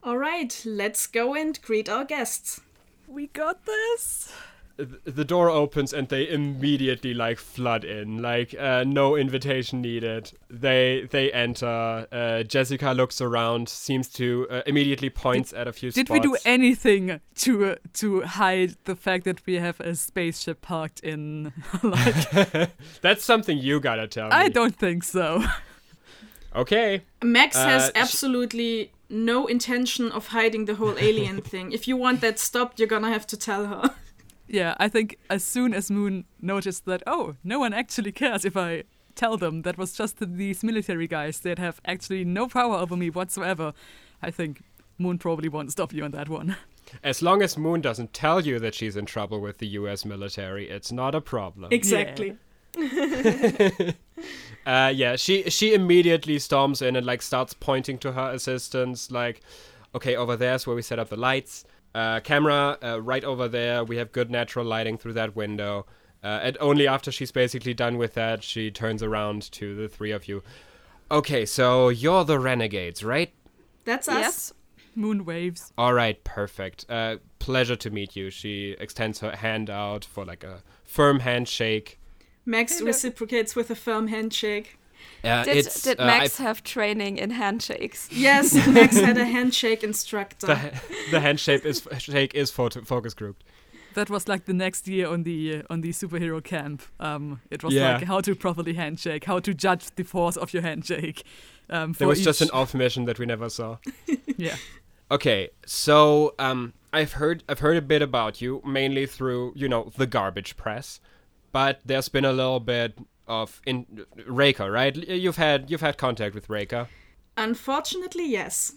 All right, let's go and greet our guests. we got this. Th- the door opens and they immediately like flood in like uh, no invitation needed they they enter uh, jessica looks around seems to uh, immediately points at a few Did spots we do anything to uh, to hide the fact that we have a spaceship parked in? <laughs> like, <laughs> that's something you gotta tell me I don't think so. okay Max has Uh, sh- absolutely no intention of hiding the whole alien <laughs> thing. If you want that stopped, you're gonna have to tell her. Yeah, I think as soon as Moon noticed that, oh, no one actually cares if I tell them that was just these military guys that have actually no power over me whatsoever, I think Moon probably won't stop you on that one. <laughs> as long as moon doesn't tell you that she's in trouble with the us military it's not a problem exactly. <laughs> Uh, yeah, she she immediately storms in and like starts pointing to her assistants, like, Okay, over there's where we set up the lights. Uh, camera uh, right over there. We have good natural lighting through that window. Uh, and only after she's basically done with that, she turns around to the three of you. Okay, so you're the renegades, right? That's us. Yes. Moon waves. All right, perfect. Uh, pleasure to meet you. She extends her hand out for like a firm handshake. Max reciprocates with a firm handshake. Uh, Did, it's, did uh, Max have training in handshakes? Yes, Max had a handshake instructor. The, the handshake is shake is photo, focus grouped. That was like the next year on the uh, on the superhero camp. Um, it was Yeah. like how to properly handshake, how to judge the force of your handshake. Um, for There was just an off mission that we never saw. <laughs> yeah. Okay, so um, I've heard I've heard a bit about you mainly through you know the garbage press, but there's been a little bit of in Reika, right? You've had you've had contact with Reika. Unfortunately, yes.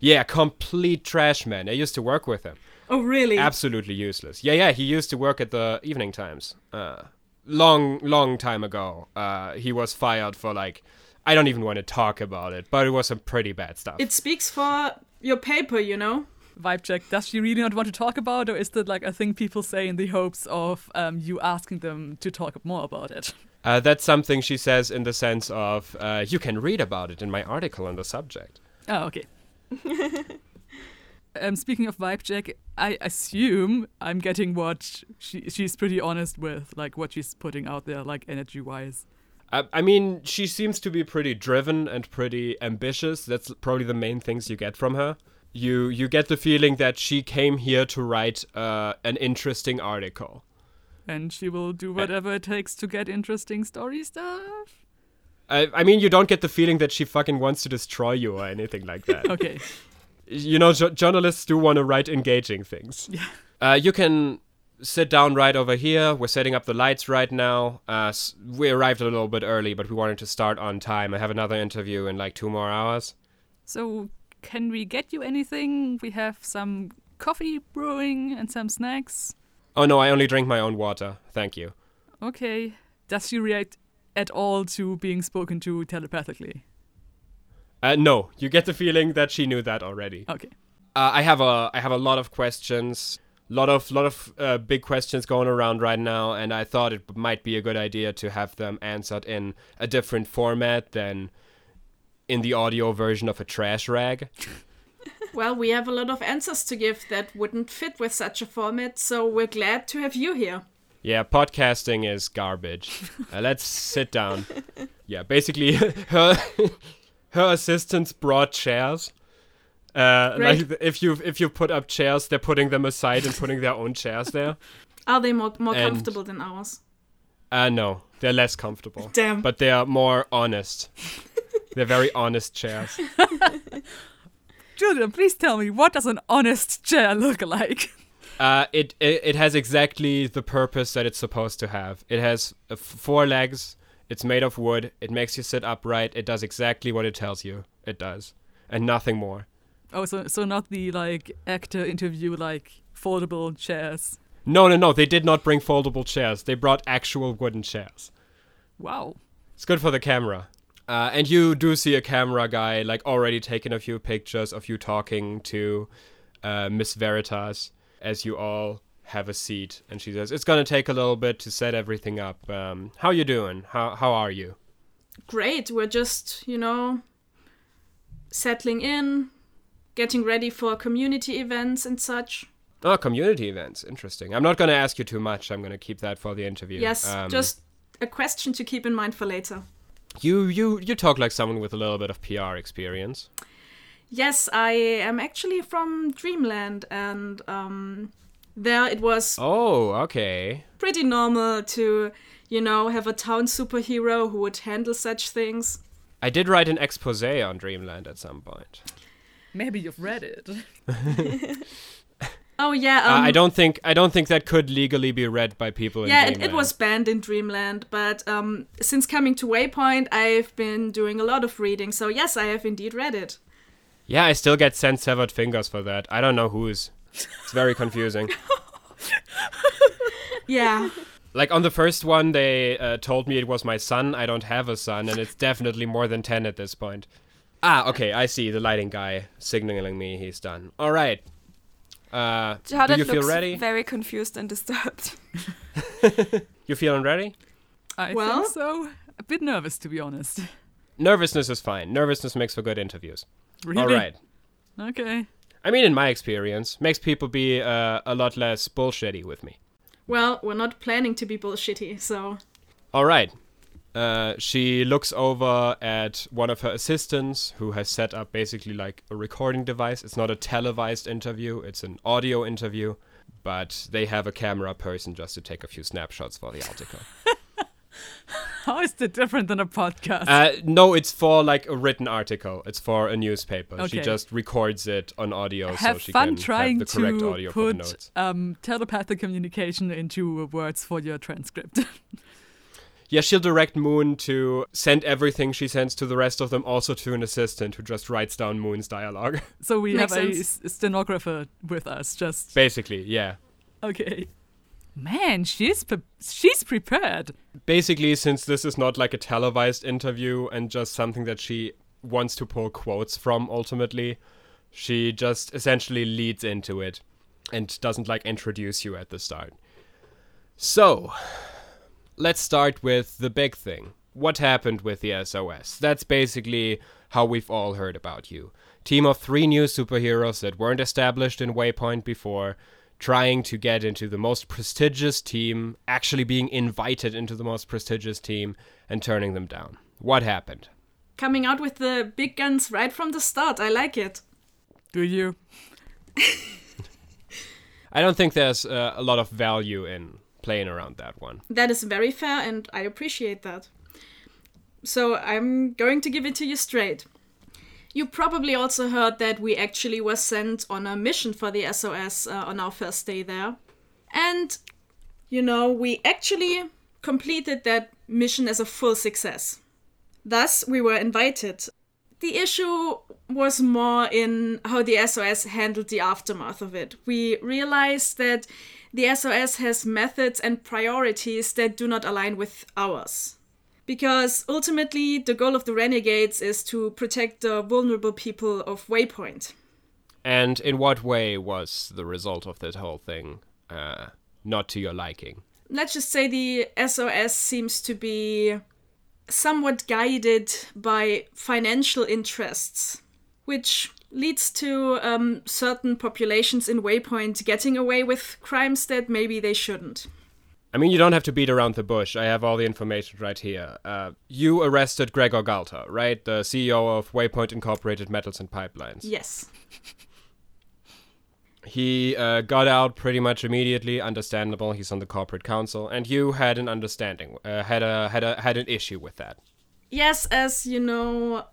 Yeah, complete trash man. I used to work with him. Oh, really? Absolutely useless. Yeah, yeah. He used to work at the Evening Times. Uh, long, long time ago. Uh, he was fired for like I don't even want to talk about it, but it was some pretty bad stuff. It speaks for your paper, you know? Vibe check. Does she really not want to talk about, it, or is that like a thing people say in the hopes of um, you asking them to talk more about it? Uh, that's something she says in the sense of uh, you can read about it in my article on the subject. Oh, okay. <laughs> um, speaking of vibe check, I assume I'm getting what she she's pretty honest with, like what she's putting out there, like energy wise. I, I mean, she seems to be pretty driven and pretty ambitious. That's probably the main things you get from her. You you get the feeling that she came here to write uh, an interesting article. And she will do whatever it takes to get interesting story stuff. I, I mean, you don't get the feeling that she fucking wants to destroy you or anything like that. <laughs> Okay. you know, jo- journalists do want to write engaging things. Yeah. Uh, you can sit down right over here. We're setting up the lights right now. Uh, s- we arrived a little bit early, but we wanted to start on time. I have another interview in like two more hours. So, can we get you anything? We have some coffee brewing and some snacks. Oh no, I only drink my own water. Thank you. Okay. Does she react at all to being spoken to telepathically? Uh, no, you get the feeling that she knew that already. Okay. Uh, I have a I have a lot of questions, lot of lot of uh, big questions going around right now, and I thought it might be a good idea to have them answered in a different format than in the audio version of a trash rag. <laughs> Well, we have a lot of answers to give that wouldn't fit with such a format, so we're glad to have you here. Yeah, podcasting is garbage. <laughs> Uh, let's sit down. Yeah, basically, <laughs> her her assistants brought chairs. Uh, Great. like if you if you put up chairs, they're putting them aside and putting their own chairs there. Are they more, more And- comfortable than ours? Uh, no, they're less comfortable. Damn. But they are more honest. they're very honest chairs. <laughs> Julian, please tell me, what does an honest chair look like? <laughs> Uh, it, it it has exactly the purpose that it's supposed to have. It has uh, f- four legs. It's made of wood. It makes you sit upright. It does exactly what it tells you it does, and nothing more. Oh, so so not the like actor interview like foldable chairs. No, no, no. They did not bring foldable chairs. They brought actual wooden chairs. Wow. It's good for the camera. Uh, and you do see a camera guy like already taking a few pictures of you talking to uh, Miss Veritas as you all have a seat. And she says, "It's gonna take a little bit to set everything up. Um, how you doing? How how are you?" Great, we're just, you know, settling in, getting ready for community events and such. Oh, community events. Interesting. I'm not gonna ask you too much. I'm gonna keep that for the interview. Yes, Um, just a question to keep in mind for later. You you you talk like someone with a little bit of PR experience. Yes, I am actually from Dreamland, and um, there it was Oh, okay. pretty normal to, you know, have a town superhero who would handle such things. I did write an expose on Dreamland at some point. Maybe you've read it. <laughs> <laughs> Oh yeah, Uh, um, I don't think I don't think that could legally be read by people in yeah, it, it was banned in Dreamland, but um, since coming to Waypoint, I've been doing a lot of reading. So yes, I have indeed read it. Yeah, I still get sent severed fingers for that. I don't know whose. It's very confusing. <laughs> <laughs> Yeah, like on the first one, they uh, told me it was my son. I don't have a son, and it's definitely more than ten at this point. Ah, okay, I see. The lighting guy signaling me he's done. All right. Uh, do Jared you feel looks ready? very confused and disturbed. <laughs> <laughs> You feeling ready? I Well- think so. A bit nervous, to be honest. Nervousness is fine. Nervousness makes for good interviews. Really? All right. Okay. I mean, in my experience, makes people be uh, a lot less bullshitty with me. Well, we're not planning to be bullshitty, so All right. Uh, she looks over at one of her assistants who has set up basically like a recording device. It's not a televised interview, it's an audio interview, but they have a camera person just to take a few snapshots for the article. <laughs> How is that different than a podcast? uh, no, it's for like a written article. It's for a newspaper. She just records it on audio have so she fun can trying have the correct to audio for the notes. um, telepathic communication into words for your transcript. <laughs> Yeah, she'll direct Moon to send everything she sends to the rest of them also to an assistant who just writes down Moon's dialogue. <laughs> so we Makes have a sense. s- stenographer with us. Just Basically, yeah. okay. Man, she's pre- she's prepared. Basically, since this is not like a televised interview and just something that she wants to pull quotes from ultimately, she just essentially leads into it and doesn't like introduce you at the start. So, let's start with the big thing. What happened with the SOS? That's basically how we've all heard about you. Team of three new superheroes that weren't established in Waypoint before, trying to get into the most prestigious team, actually being invited into the most prestigious team, and turning them down. What happened? coming out with the big guns right from the start. I like it. Do you? <laughs> I don't think there's uh, a lot of value in playing around that one. That is very fair, and I appreciate that. So I'm going to give it to you straight. You probably also heard that we actually were sent on a mission for the SOS uh, on our first day there. And, you know, we actually completed that mission as a full success. Thus, we were invited. The issue was more in how the SOS handled the aftermath of it. We realized that the SOS has methods and priorities that do not align with ours. Because ultimately, the goal of the Renegades is to protect the vulnerable people of Waypoint. And in what way was the result of that whole thing uh, not to your liking? Let's just say the SOS seems to be somewhat guided by financial interests, which leads to um, certain populations in Waypoint getting away with crimes that maybe they shouldn't. I mean, you don't have to beat around the bush. I have all the information right here. Uh, you arrested Gregor Galta, right? The CEO of Waypoint Incorporated Metals and Pipelines. Yes. He uh, got out pretty much immediately. Understandable. He's on the corporate council, and you had an understanding, uh, had a had a had an issue with that. Yes, as you know,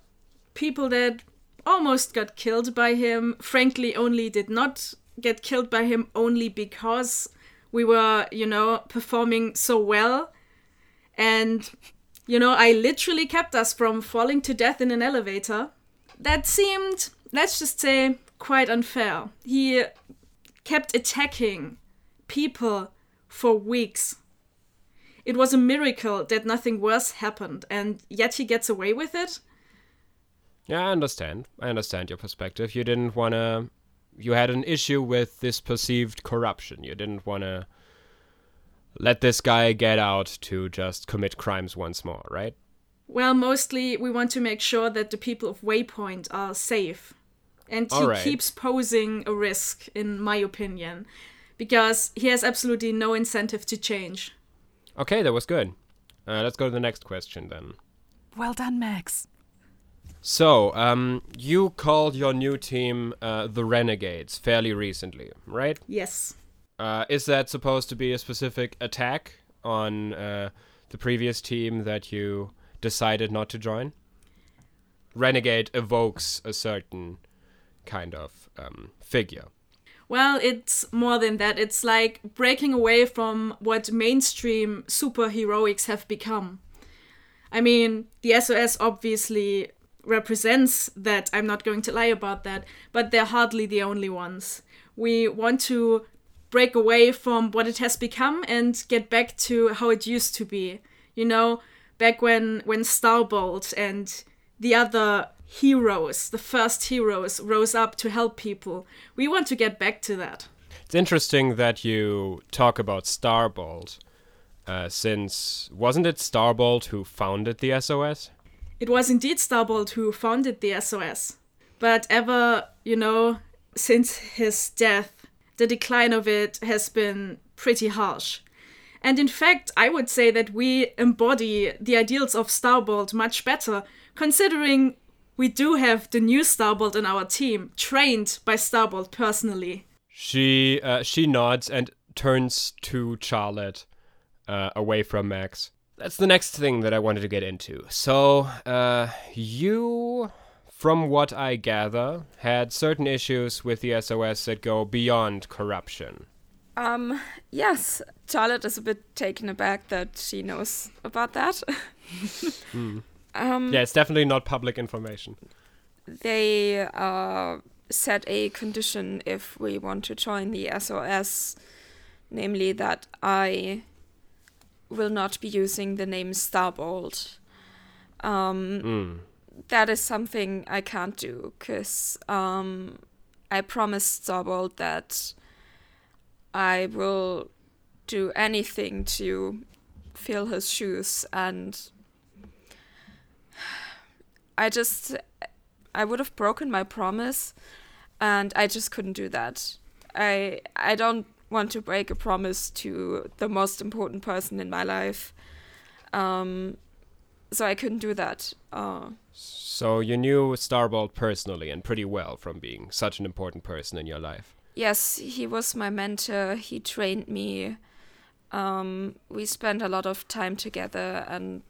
people that almost got killed by him, frankly, only did not get killed by him only because we were, you know, performing so well. And, you know, I literally kept us from falling to death in an elevator. That seemed, let's just say, quite unfair. He kept attacking people for weeks. It was a miracle that nothing worse happened, and yet he gets away with it. Yeah, I understand. I understand your perspective. You didn't want to. You had an issue with this perceived corruption. You didn't want to let this guy get out to just commit crimes once more, right? Well, mostly we want to make sure that the people of Waypoint are safe. And he Alright. keeps posing a risk, in my opinion, because he has absolutely no incentive to change. Okay, that was good. Uh, let's go to the next question then. Well done, Max. So, um, you called your new team uh, the Renegades fairly recently, right? Yes. Uh, is that supposed to be a specific attack on uh, the previous team that you decided not to join? Renegade evokes a certain kind of um, figure. Well, it's more than that. It's like breaking away from what mainstream superheroics have become. I mean, the SOS obviously represents that. I'm not going to lie about that, but they're hardly the only ones. We want to break away from what it has become and get back to how it used to be. You know, back when when Starbolt and the other heroes, the first heroes, rose up to help people. We want to get back to that. It's interesting that you talk about Starbolt, uh, since wasn't it Starbolt who founded the SOS? It was indeed Starbolt who founded the SOS. But ever, you know, since his death, the decline of it has been pretty harsh. And in fact, I would say that we embody the ideals of Starbolt much better, considering we do have the new Starbolt in our team, trained by Starbolt personally. She uh, she nods and turns to Charlotte, uh, away from Max. That's the next thing that I wanted to get into. So, uh, you, from what I gather, had certain issues with the SOS that go beyond corruption. Um, yes, Charlotte is a bit taken aback that she knows about that. <laughs> um, Yeah, it's definitely not public information. they uh, set a condition if we want to join the SOS, namely that I will not be using the name Starbolt. Um, Mm. that is something I can't do because um, I promised Starbolt that I will do anything to fill his shoes and <sighs> I just I would have broken my promise and I just couldn't do that. I I don't want to break a promise to the most important person in my life. Um so I couldn't do that. Uh So you knew Starbolt personally and pretty well from being such an important person in your life. yes, he was my mentor. He trained me. Um, we spent a lot of time together, and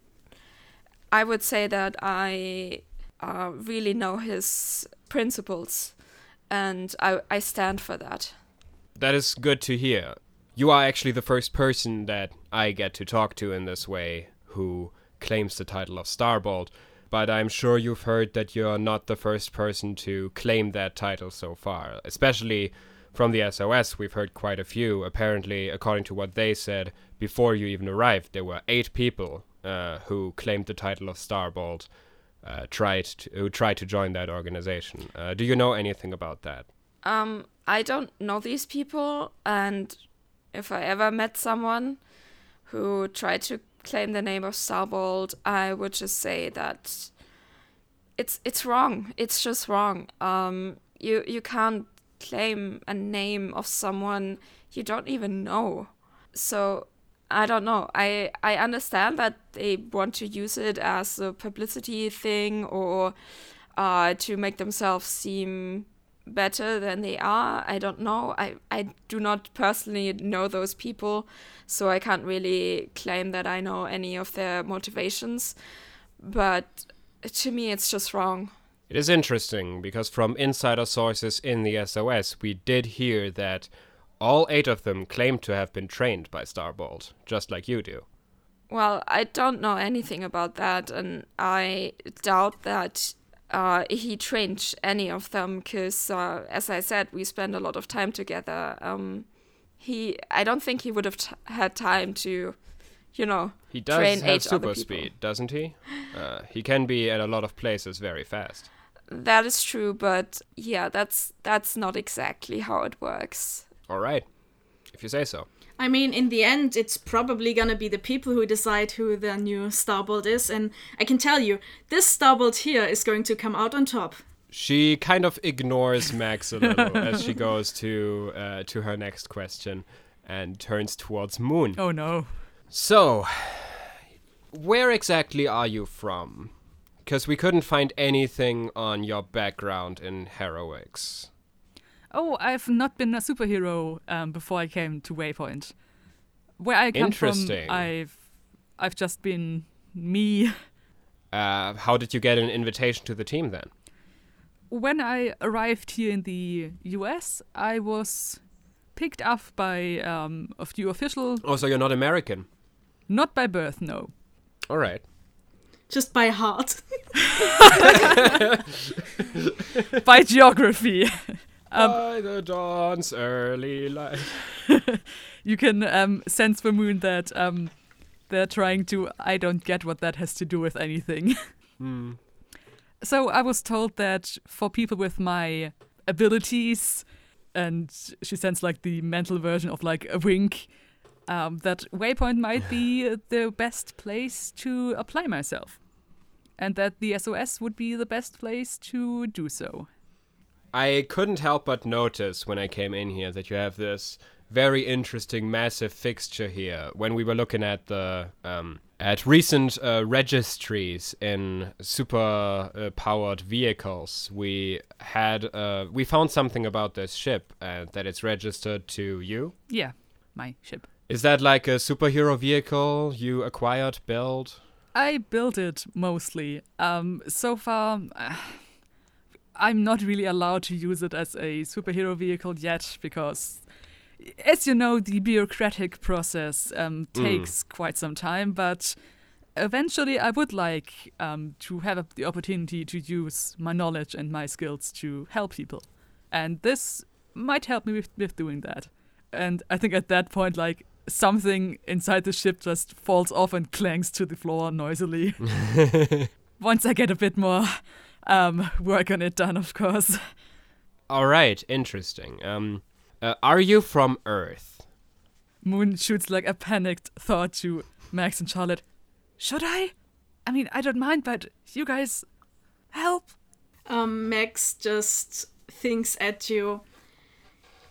I would say that I uh, really know his principles, and I, I stand for that. That is good to hear. You are actually the first person that I get to talk to in this way who claims the title of Starbolt, but I'm sure you've heard that you're not the first person to claim that title so far. Especially from the SOS, we've heard quite a few. Apparently, according to what they said, before you even arrived, there were eight people uh, who claimed the title of Starbolt. Uh, tried to, who tried to join that organization. Uh, do you know anything about that? Um, I don't know these people, and if I ever met someone who tried to claim the name of Starbolt, I would just say that it's it's wrong. It's just wrong. Um, you you can't claim a name of someone you don't even know. So I don't know. I I understand that they want to use it as a publicity thing or uh, to make themselves seem better than they are. I don't know. I, I do not personally know those people, so I can't really claim that I know any of their motivations. But to me, it's just wrong. It is interesting because from insider sources in the SOS, we did hear that all eight of them claimed to have been trained by Starbolt, just like you do. Well, I don't know anything about that, and I doubt that uh, he trained any of them because, uh, as I said, we spend a lot of time together. Um, he, I don't think he would have t- had time to, you know, He does train have super speed, doesn't he? Uh, he can be at a lot of places very fast. That is true, but yeah, that's that's not exactly how it works. All right, if you say so. I mean, in the end, it's probably gonna be the people who decide who the new Starbolt is, and I can tell you, this Starbolt here is going to come out on top. She kind of ignores Max a little <laughs> as she goes to uh, to her next question and turns towards Moon. Oh no. So, where exactly are you from? Because we couldn't find anything on your background in heroics. Oh, I've not been a superhero um, before I came to Waypoint. Where I come from, I've I've just been me. Uh, how did you get an invitation to the team then? When I arrived here in the U.S., I was picked up by um, a few official, Oh, so you're not American. not by birth, no. All right. Just by heart. <laughs> by geography. <laughs> Um, By the dawn's early light. <laughs> you can um, sense for Moon that um, they're trying to. I don't get what that has to do with anything. <laughs> Hmm. So I was told that for people with my abilities, and she sends like the mental version of like a wink, um, that Waypoint might be <laughs> the best place to apply myself, and that the SOS would be the best place to do so. I couldn't help but notice when I came in here that you have this very interesting massive fixture here. When we were looking at the um, at recent uh, registries in super uh, powered vehicles, we had uh, we found something about this ship and that it's registered to you. Yeah, my ship. Is that like a superhero vehicle you acquired, built? I built it mostly. Um, so far, I'm not really allowed to use it as a superhero vehicle yet because, as you know, the bureaucratic process um, takes mm. quite some time. But eventually, I would like um, to have the opportunity to use my knowledge and my skills to help people, and this might help me with, with doing that. And I think at that point, like something inside the ship just falls off and clangs to the floor noisily. <laughs> Once I get a bit more um, <laughs> work on it done, of course. All right, interesting. Um, uh, are you from Earth? Moon shoots like a panicked thought to Max and Charlotte. Should I? I mean, I don't mind, but you guys help. Um, Max just thinks at you.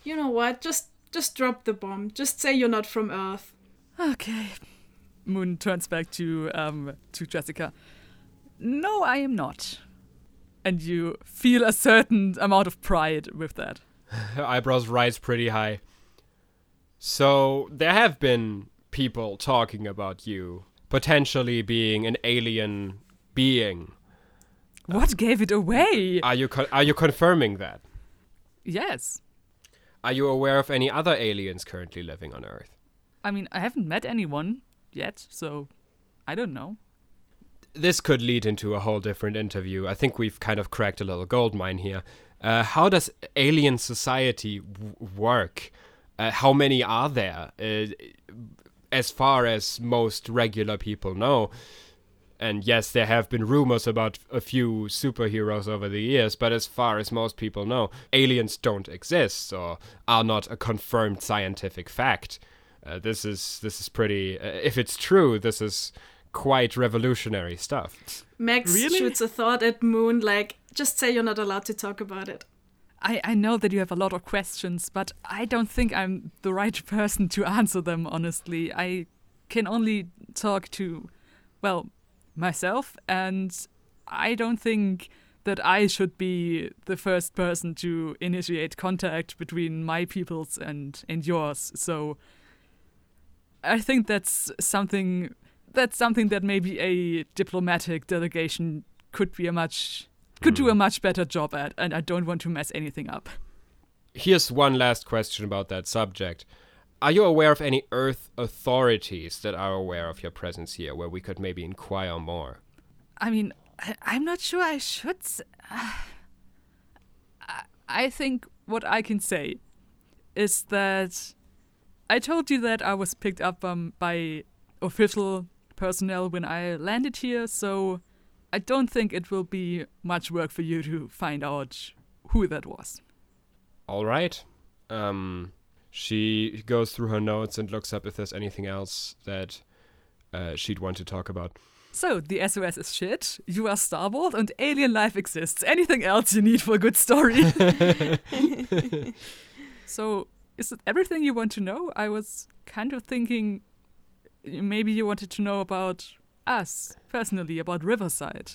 You know what? Just just drop the bomb. Just say you're not from Earth. Okay. Moon turns back to um to Jessica. No, I am not and you feel a certain amount of pride with that. Her eyebrows rise pretty high. So there have been people talking about you potentially being an alien being. What gave it away? Are you are you confirming that? Yes. Are you aware of any other aliens currently living on Earth? I mean, I haven't met anyone yet, so I don't know this could lead into a whole different interview. I think we've kind of cracked a little gold mine here. Uh, how does alien society w- work? Uh, how many are there? Uh, as far as most regular people know. And yes, there have been rumors about a few superheroes over the years, but as far as most people know, aliens don't exist or are not a confirmed scientific fact. Uh, this is this is pretty. Uh, if it's true, this is quite revolutionary stuff. Max really? shoots a thought at Moon like, just say you're not allowed to talk about it. I, I know that you have a lot of questions, but I don't think I'm the right <laughs> person to answer them, honestly. I can only talk to, well, myself, and I don't think that I should be the first person to initiate contact between my peoples and, and yours. So I think that's something that's something that maybe a diplomatic delegation could be a much could mm. do a hmm. much better job at, and I don't want to mess anything up. Here's one last question about that subject. Are you aware of any Earth authorities that are aware of your presence here, where we could maybe inquire more? I mean, I, am not sure I should. Uh, <sighs> I think what I can say is that I told you that I was picked up um, by official personnel when I landed here, so I don't think it will be much work for you to find out who that was. All right. Um, she goes through her notes and looks up if there's anything else that uh, she'd want to talk about. So, the SOS is shit, you are Starbolt, and alien life exists. Anything else you need for a good story? <laughs> <laughs> so, is it everything you want to know? I was kind of thinking maybe you wanted to know about us personally, about Riverside,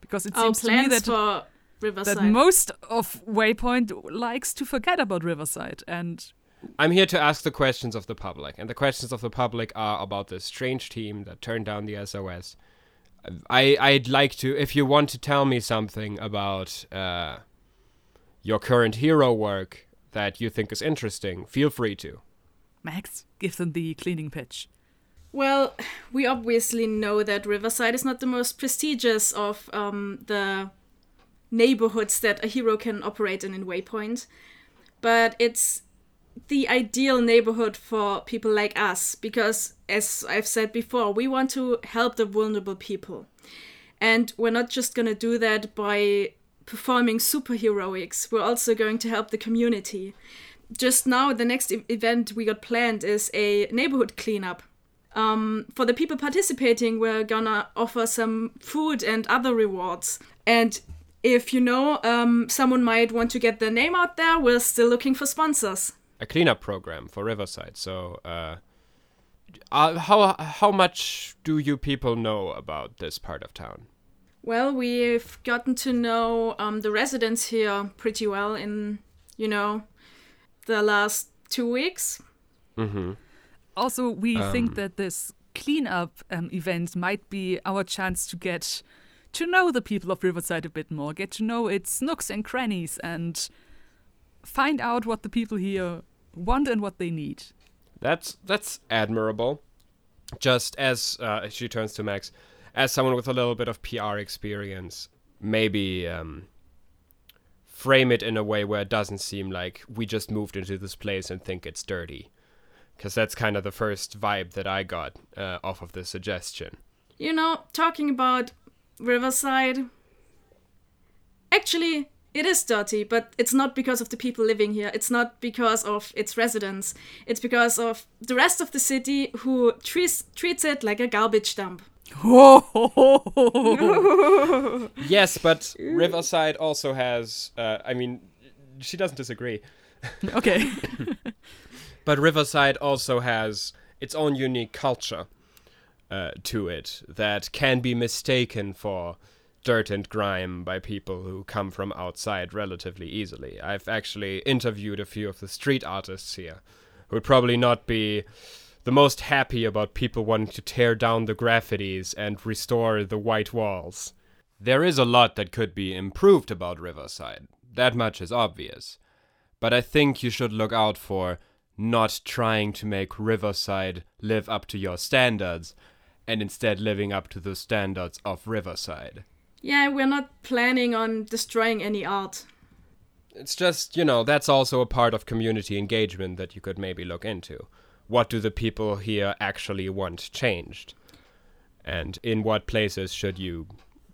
because it Our seems to me that for Riverside. that most of Waypoint likes to forget about Riverside and. I'm here to ask the questions of the public, and the questions of the public are about this strange team that turned down the SOS. I I'd like to, if you want to tell me something about uh, your current hero work that you think is interesting, feel free to. Max, give them the cleaning pitch. Well, we obviously know that Riverside is not the most prestigious of um, the neighborhoods that a hero can operate in in Waypoint, but it's the ideal neighborhood for people like us because, as I've said before, we want to help the vulnerable people. And we're not just gonna do that by performing superheroics, we're also going to help the community. Just now, the next event we got planned is a neighborhood cleanup. Um, for the people participating, we're gonna offer some food and other rewards. And if you know um, someone might want to get their name out there, we're still looking for sponsors. A cleanup program for Riverside. So, uh, uh, how how much do you people know about this part of town? Well, we've gotten to know um, the residents here pretty well in, you know, the last two weeks. Mm-hmm. Also, we Um, think that this cleanup um, event might be our chance to get to know the people of Riverside a bit more, get to know its nooks and crannies, and find out what the people here want and what they need. That's that's admirable. Just as uh, she turns to Max, as someone with a little bit of PR experience, maybe um, frame it in a way where it doesn't seem like we just moved into this place and think it's dirty, because that's kind of the first vibe that I got uh, off of the suggestion. You know, talking about Riverside. Actually, it is dirty, but it's not because of the people living here. It's not because of its residents. It's because of the rest of the city who treats treats it like a garbage dump. <laughs> yes, but Riverside also has. Uh, I mean, she doesn't disagree. okay. <laughs> But Riverside also has its own unique culture uh, to it that can be mistaken for dirt and grime by people who come from outside relatively easily. I've actually interviewed a few of the street artists here who would probably not be the most happy about people wanting to tear down the graffitis and restore the white walls. There is a lot that could be improved about Riverside. That much is obvious. But I think you should look out for not trying to make Riverside live up to your standards and instead living up to the standards of Riverside. Yeah, we're not planning on destroying any art. It's just, you know, that's also a part of community engagement that you could maybe look into. What do the people here actually want changed? And in what places should you,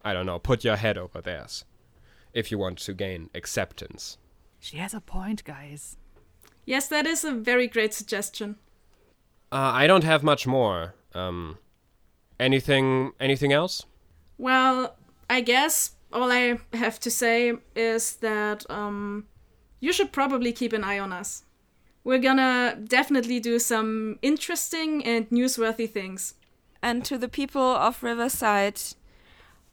I don't know, put your head over theirs if you want to gain acceptance? she has a point, guys. Yes, that is a very great suggestion. Uh, I don't have much more. Um, anything, anything else? Well, I guess all I have to say is that um, you should probably keep an eye on us. We're gonna definitely do some interesting and newsworthy things. And to the people of Riverside,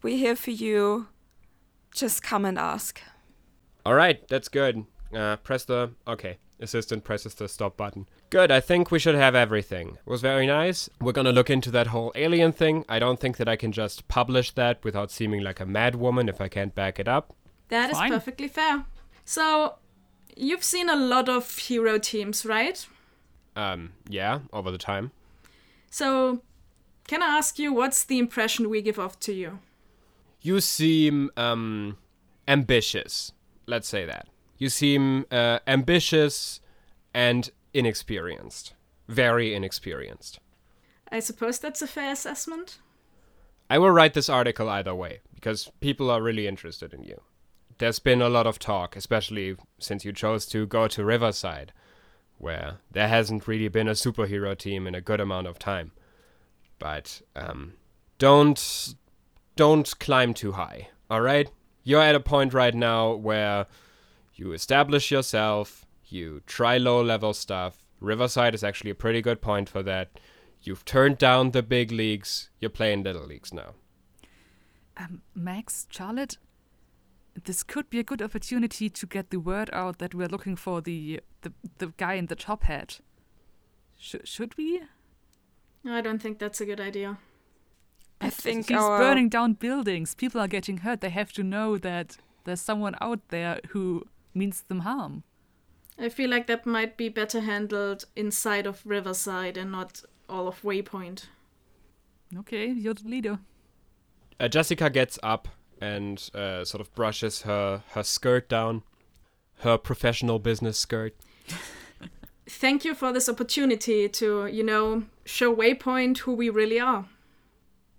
we're here for you. Just come and ask. All right, that's good. Uh, press the okay. Assistant presses the stop button. Good. I think we should have everything. It was very nice. We're gonna look into that whole alien thing. I don't think that I can just publish that without seeming like a mad woman if I can't back it up. That is Fine. perfectly fair. So, you've seen a lot of hero teams, right? Um, yeah, over the time. So, can I ask you what's the impression we give off to you? You seem um ambitious. Let's say that. You seem uh, ambitious and inexperienced. Very inexperienced. I suppose that's a fair assessment. I will write this article either way because people are really interested in you. There's been a lot of talk, especially since you chose to go to Riverside, where there hasn't really been a superhero team in a good amount of time. But um, don't don't climb too high. All right, you're at a point right now where you establish yourself, you try low level stuff. Riverside is actually a pretty good point for that. You've turned down the big leagues. You're playing little leagues now. Um, Max, Charlotte, this could be a good opportunity to get the word out that we're looking for the the, the guy in the top hat. Sh- should we? I don't think that's a good idea. I think He's our burning down buildings. People are getting hurt. They have to know that there's someone out there who means them harm. I feel like that might be better handled inside of Riverside and not all of Waypoint. Okay, you're the leader. Uh, Jessica gets up and uh, sort of brushes her, her skirt down, her professional business skirt. <laughs> Thank you for this opportunity to, you know, show Waypoint who we really are.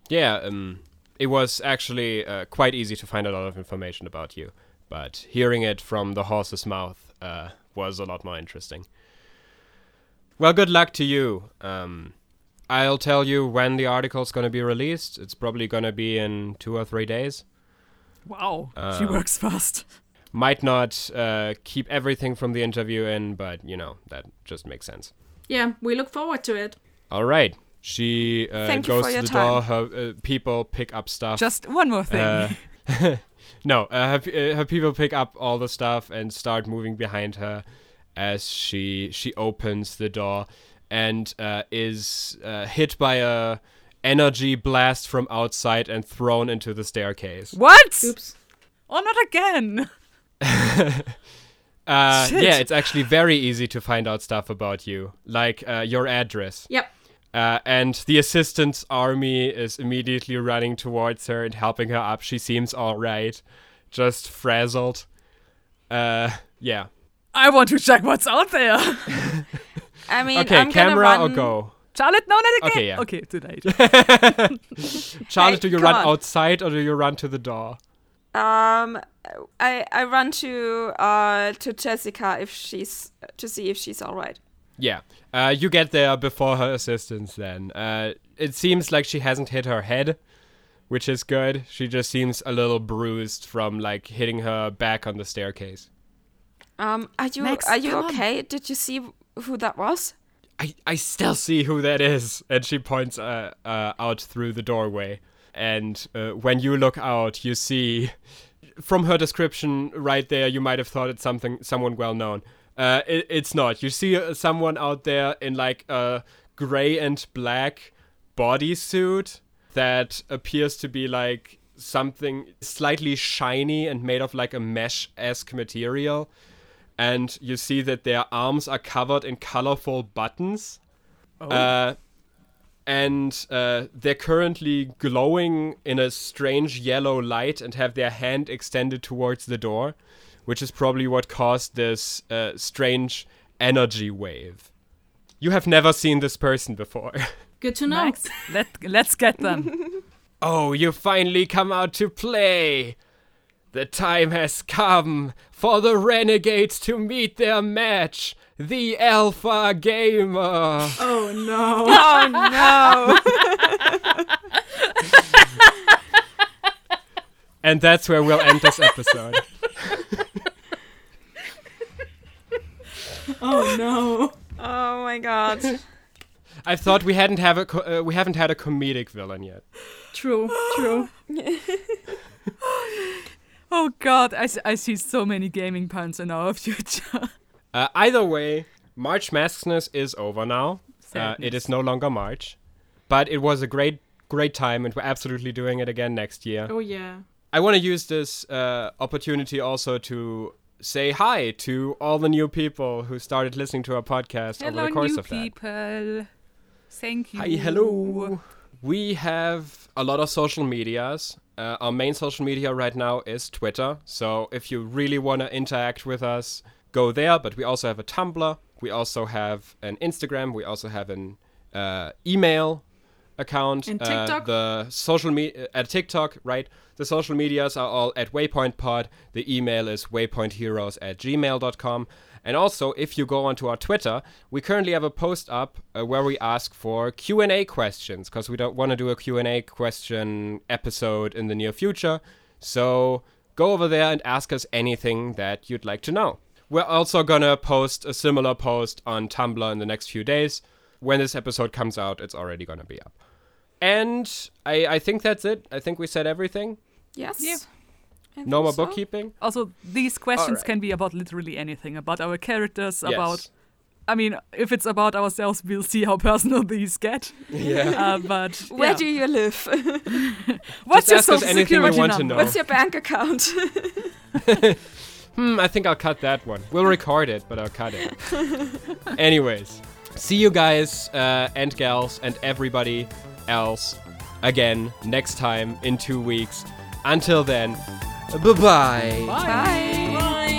Yeah, um, it was actually uh, quite easy to find a lot of information about you, but hearing it from the horse's mouth uh, was a lot more interesting. Well, good luck to you. Um, I'll tell you when the article's going to be released. It's probably going to be in two or three days. Wow, she Um, works fast. Might not uh, keep everything from the interview in, but you know, that just makes sense. Yeah, we look forward to it. All right. She uh, goes to the time. door. Her uh, people pick up stuff. Just one more thing. <laughs> No, uh, her, p- uh, her people pick up all the stuff and start moving behind her as she she opens the door and uh, is uh, hit by a energy blast from outside and thrown into the staircase. what? Oops. Oh, not again. <laughs> Uh, yeah, it's actually very easy to find out stuff about you, like uh, your address. Yep. Uh, and the assistant's army is immediately running towards her and helping her up. She seems all right, just frazzled. Uh, yeah. I want to check what's out there. <laughs> I mean, Okay, I'm camera gonna or go? Charlotte, no, not again. Okay, yeah. Okay, too late. <laughs> Charlotte, Hey, do you run on. outside or do you run to the door? Um, I I run to uh to Jessica if she's to see if she's all right. Yeah. Uh, you get there before her assistants then. Uh, it seems like she hasn't hit her head, which is good. She just seems a little bruised from like hitting her back on the staircase. Um, are you Max, are you come on. okay? Did you see who that was? I, I still see who that is. And she points uh, uh, out through the doorway. And uh, when you look out, you see from her description right there, you might have thought it's something someone well known. Uh, it, it's not. You see uh, someone out there in like a gray and black bodysuit that appears to be like something slightly shiny and made of like a mesh esque material and you see that their arms are covered in colorful buttons. Uh, and uh, they're currently glowing in a strange yellow light and have their hand extended towards the door, which is probably what caused this uh, strange energy wave. You have never seen this person before. <laughs> Good to know. Max, let, let's get them. <laughs> Oh, you finally come out to play! The time has come for the renegades to meet their match, the Alpha Gamer! <laughs> Oh no. Oh no! And that's where we'll end this episode. Oh no. oh my god! I thought we hadn't have a co- uh, we haven't had a comedic villain yet. True. True. <laughs> oh god, I, s- I see so many gaming puns in our <laughs> future. Uh, either way, March Maskness is over now. Uh, it is no longer March, but it was a great great time, and we're absolutely doing it again next year. Oh yeah. I want to use this uh, opportunity also to say hi to all the new people who started listening to our podcast Hello, over the course new of that. people. Thank you. Hi, hello. We have a lot of social medias. Uh, our main social media right now is Twitter. So if you really want to interact with us, go there. But we also have a Tumblr. We also have an Instagram. We also have an uh, email account. And Uh, the social media at TikTok, right? The social medias are all at Waypoint Pod. The email is waypointheroes at gmail.com. And also, if you go onto our Twitter, we currently have a post up uh, where we ask for Q&A questions because we don't want to do a Q&A question episode in the near future. So go over there and ask us anything that you'd like to know. We're also going to post a similar post on Tumblr in the next few days. When this episode comes out, it's already going to be up. And I, I think that's it. I think we said everything. Yes. Yeah. I No more so. bookkeeping. Also, these questions Alright. can be about literally anything about our characters, Yes. about. I mean, if it's about ourselves, we'll see how <laughs> personal these get. Yeah. Uh, but Where yeah. do you live? <laughs> <laughs> What's Just your social anything you security want to number? know. What's your bank account? Hmm, I think I'll cut that one. We'll record it, but I'll cut it. Anyways, see you guys uh, and gals and everybody else again next time in two weeks. Until then, bye-bye. Bye. Bye.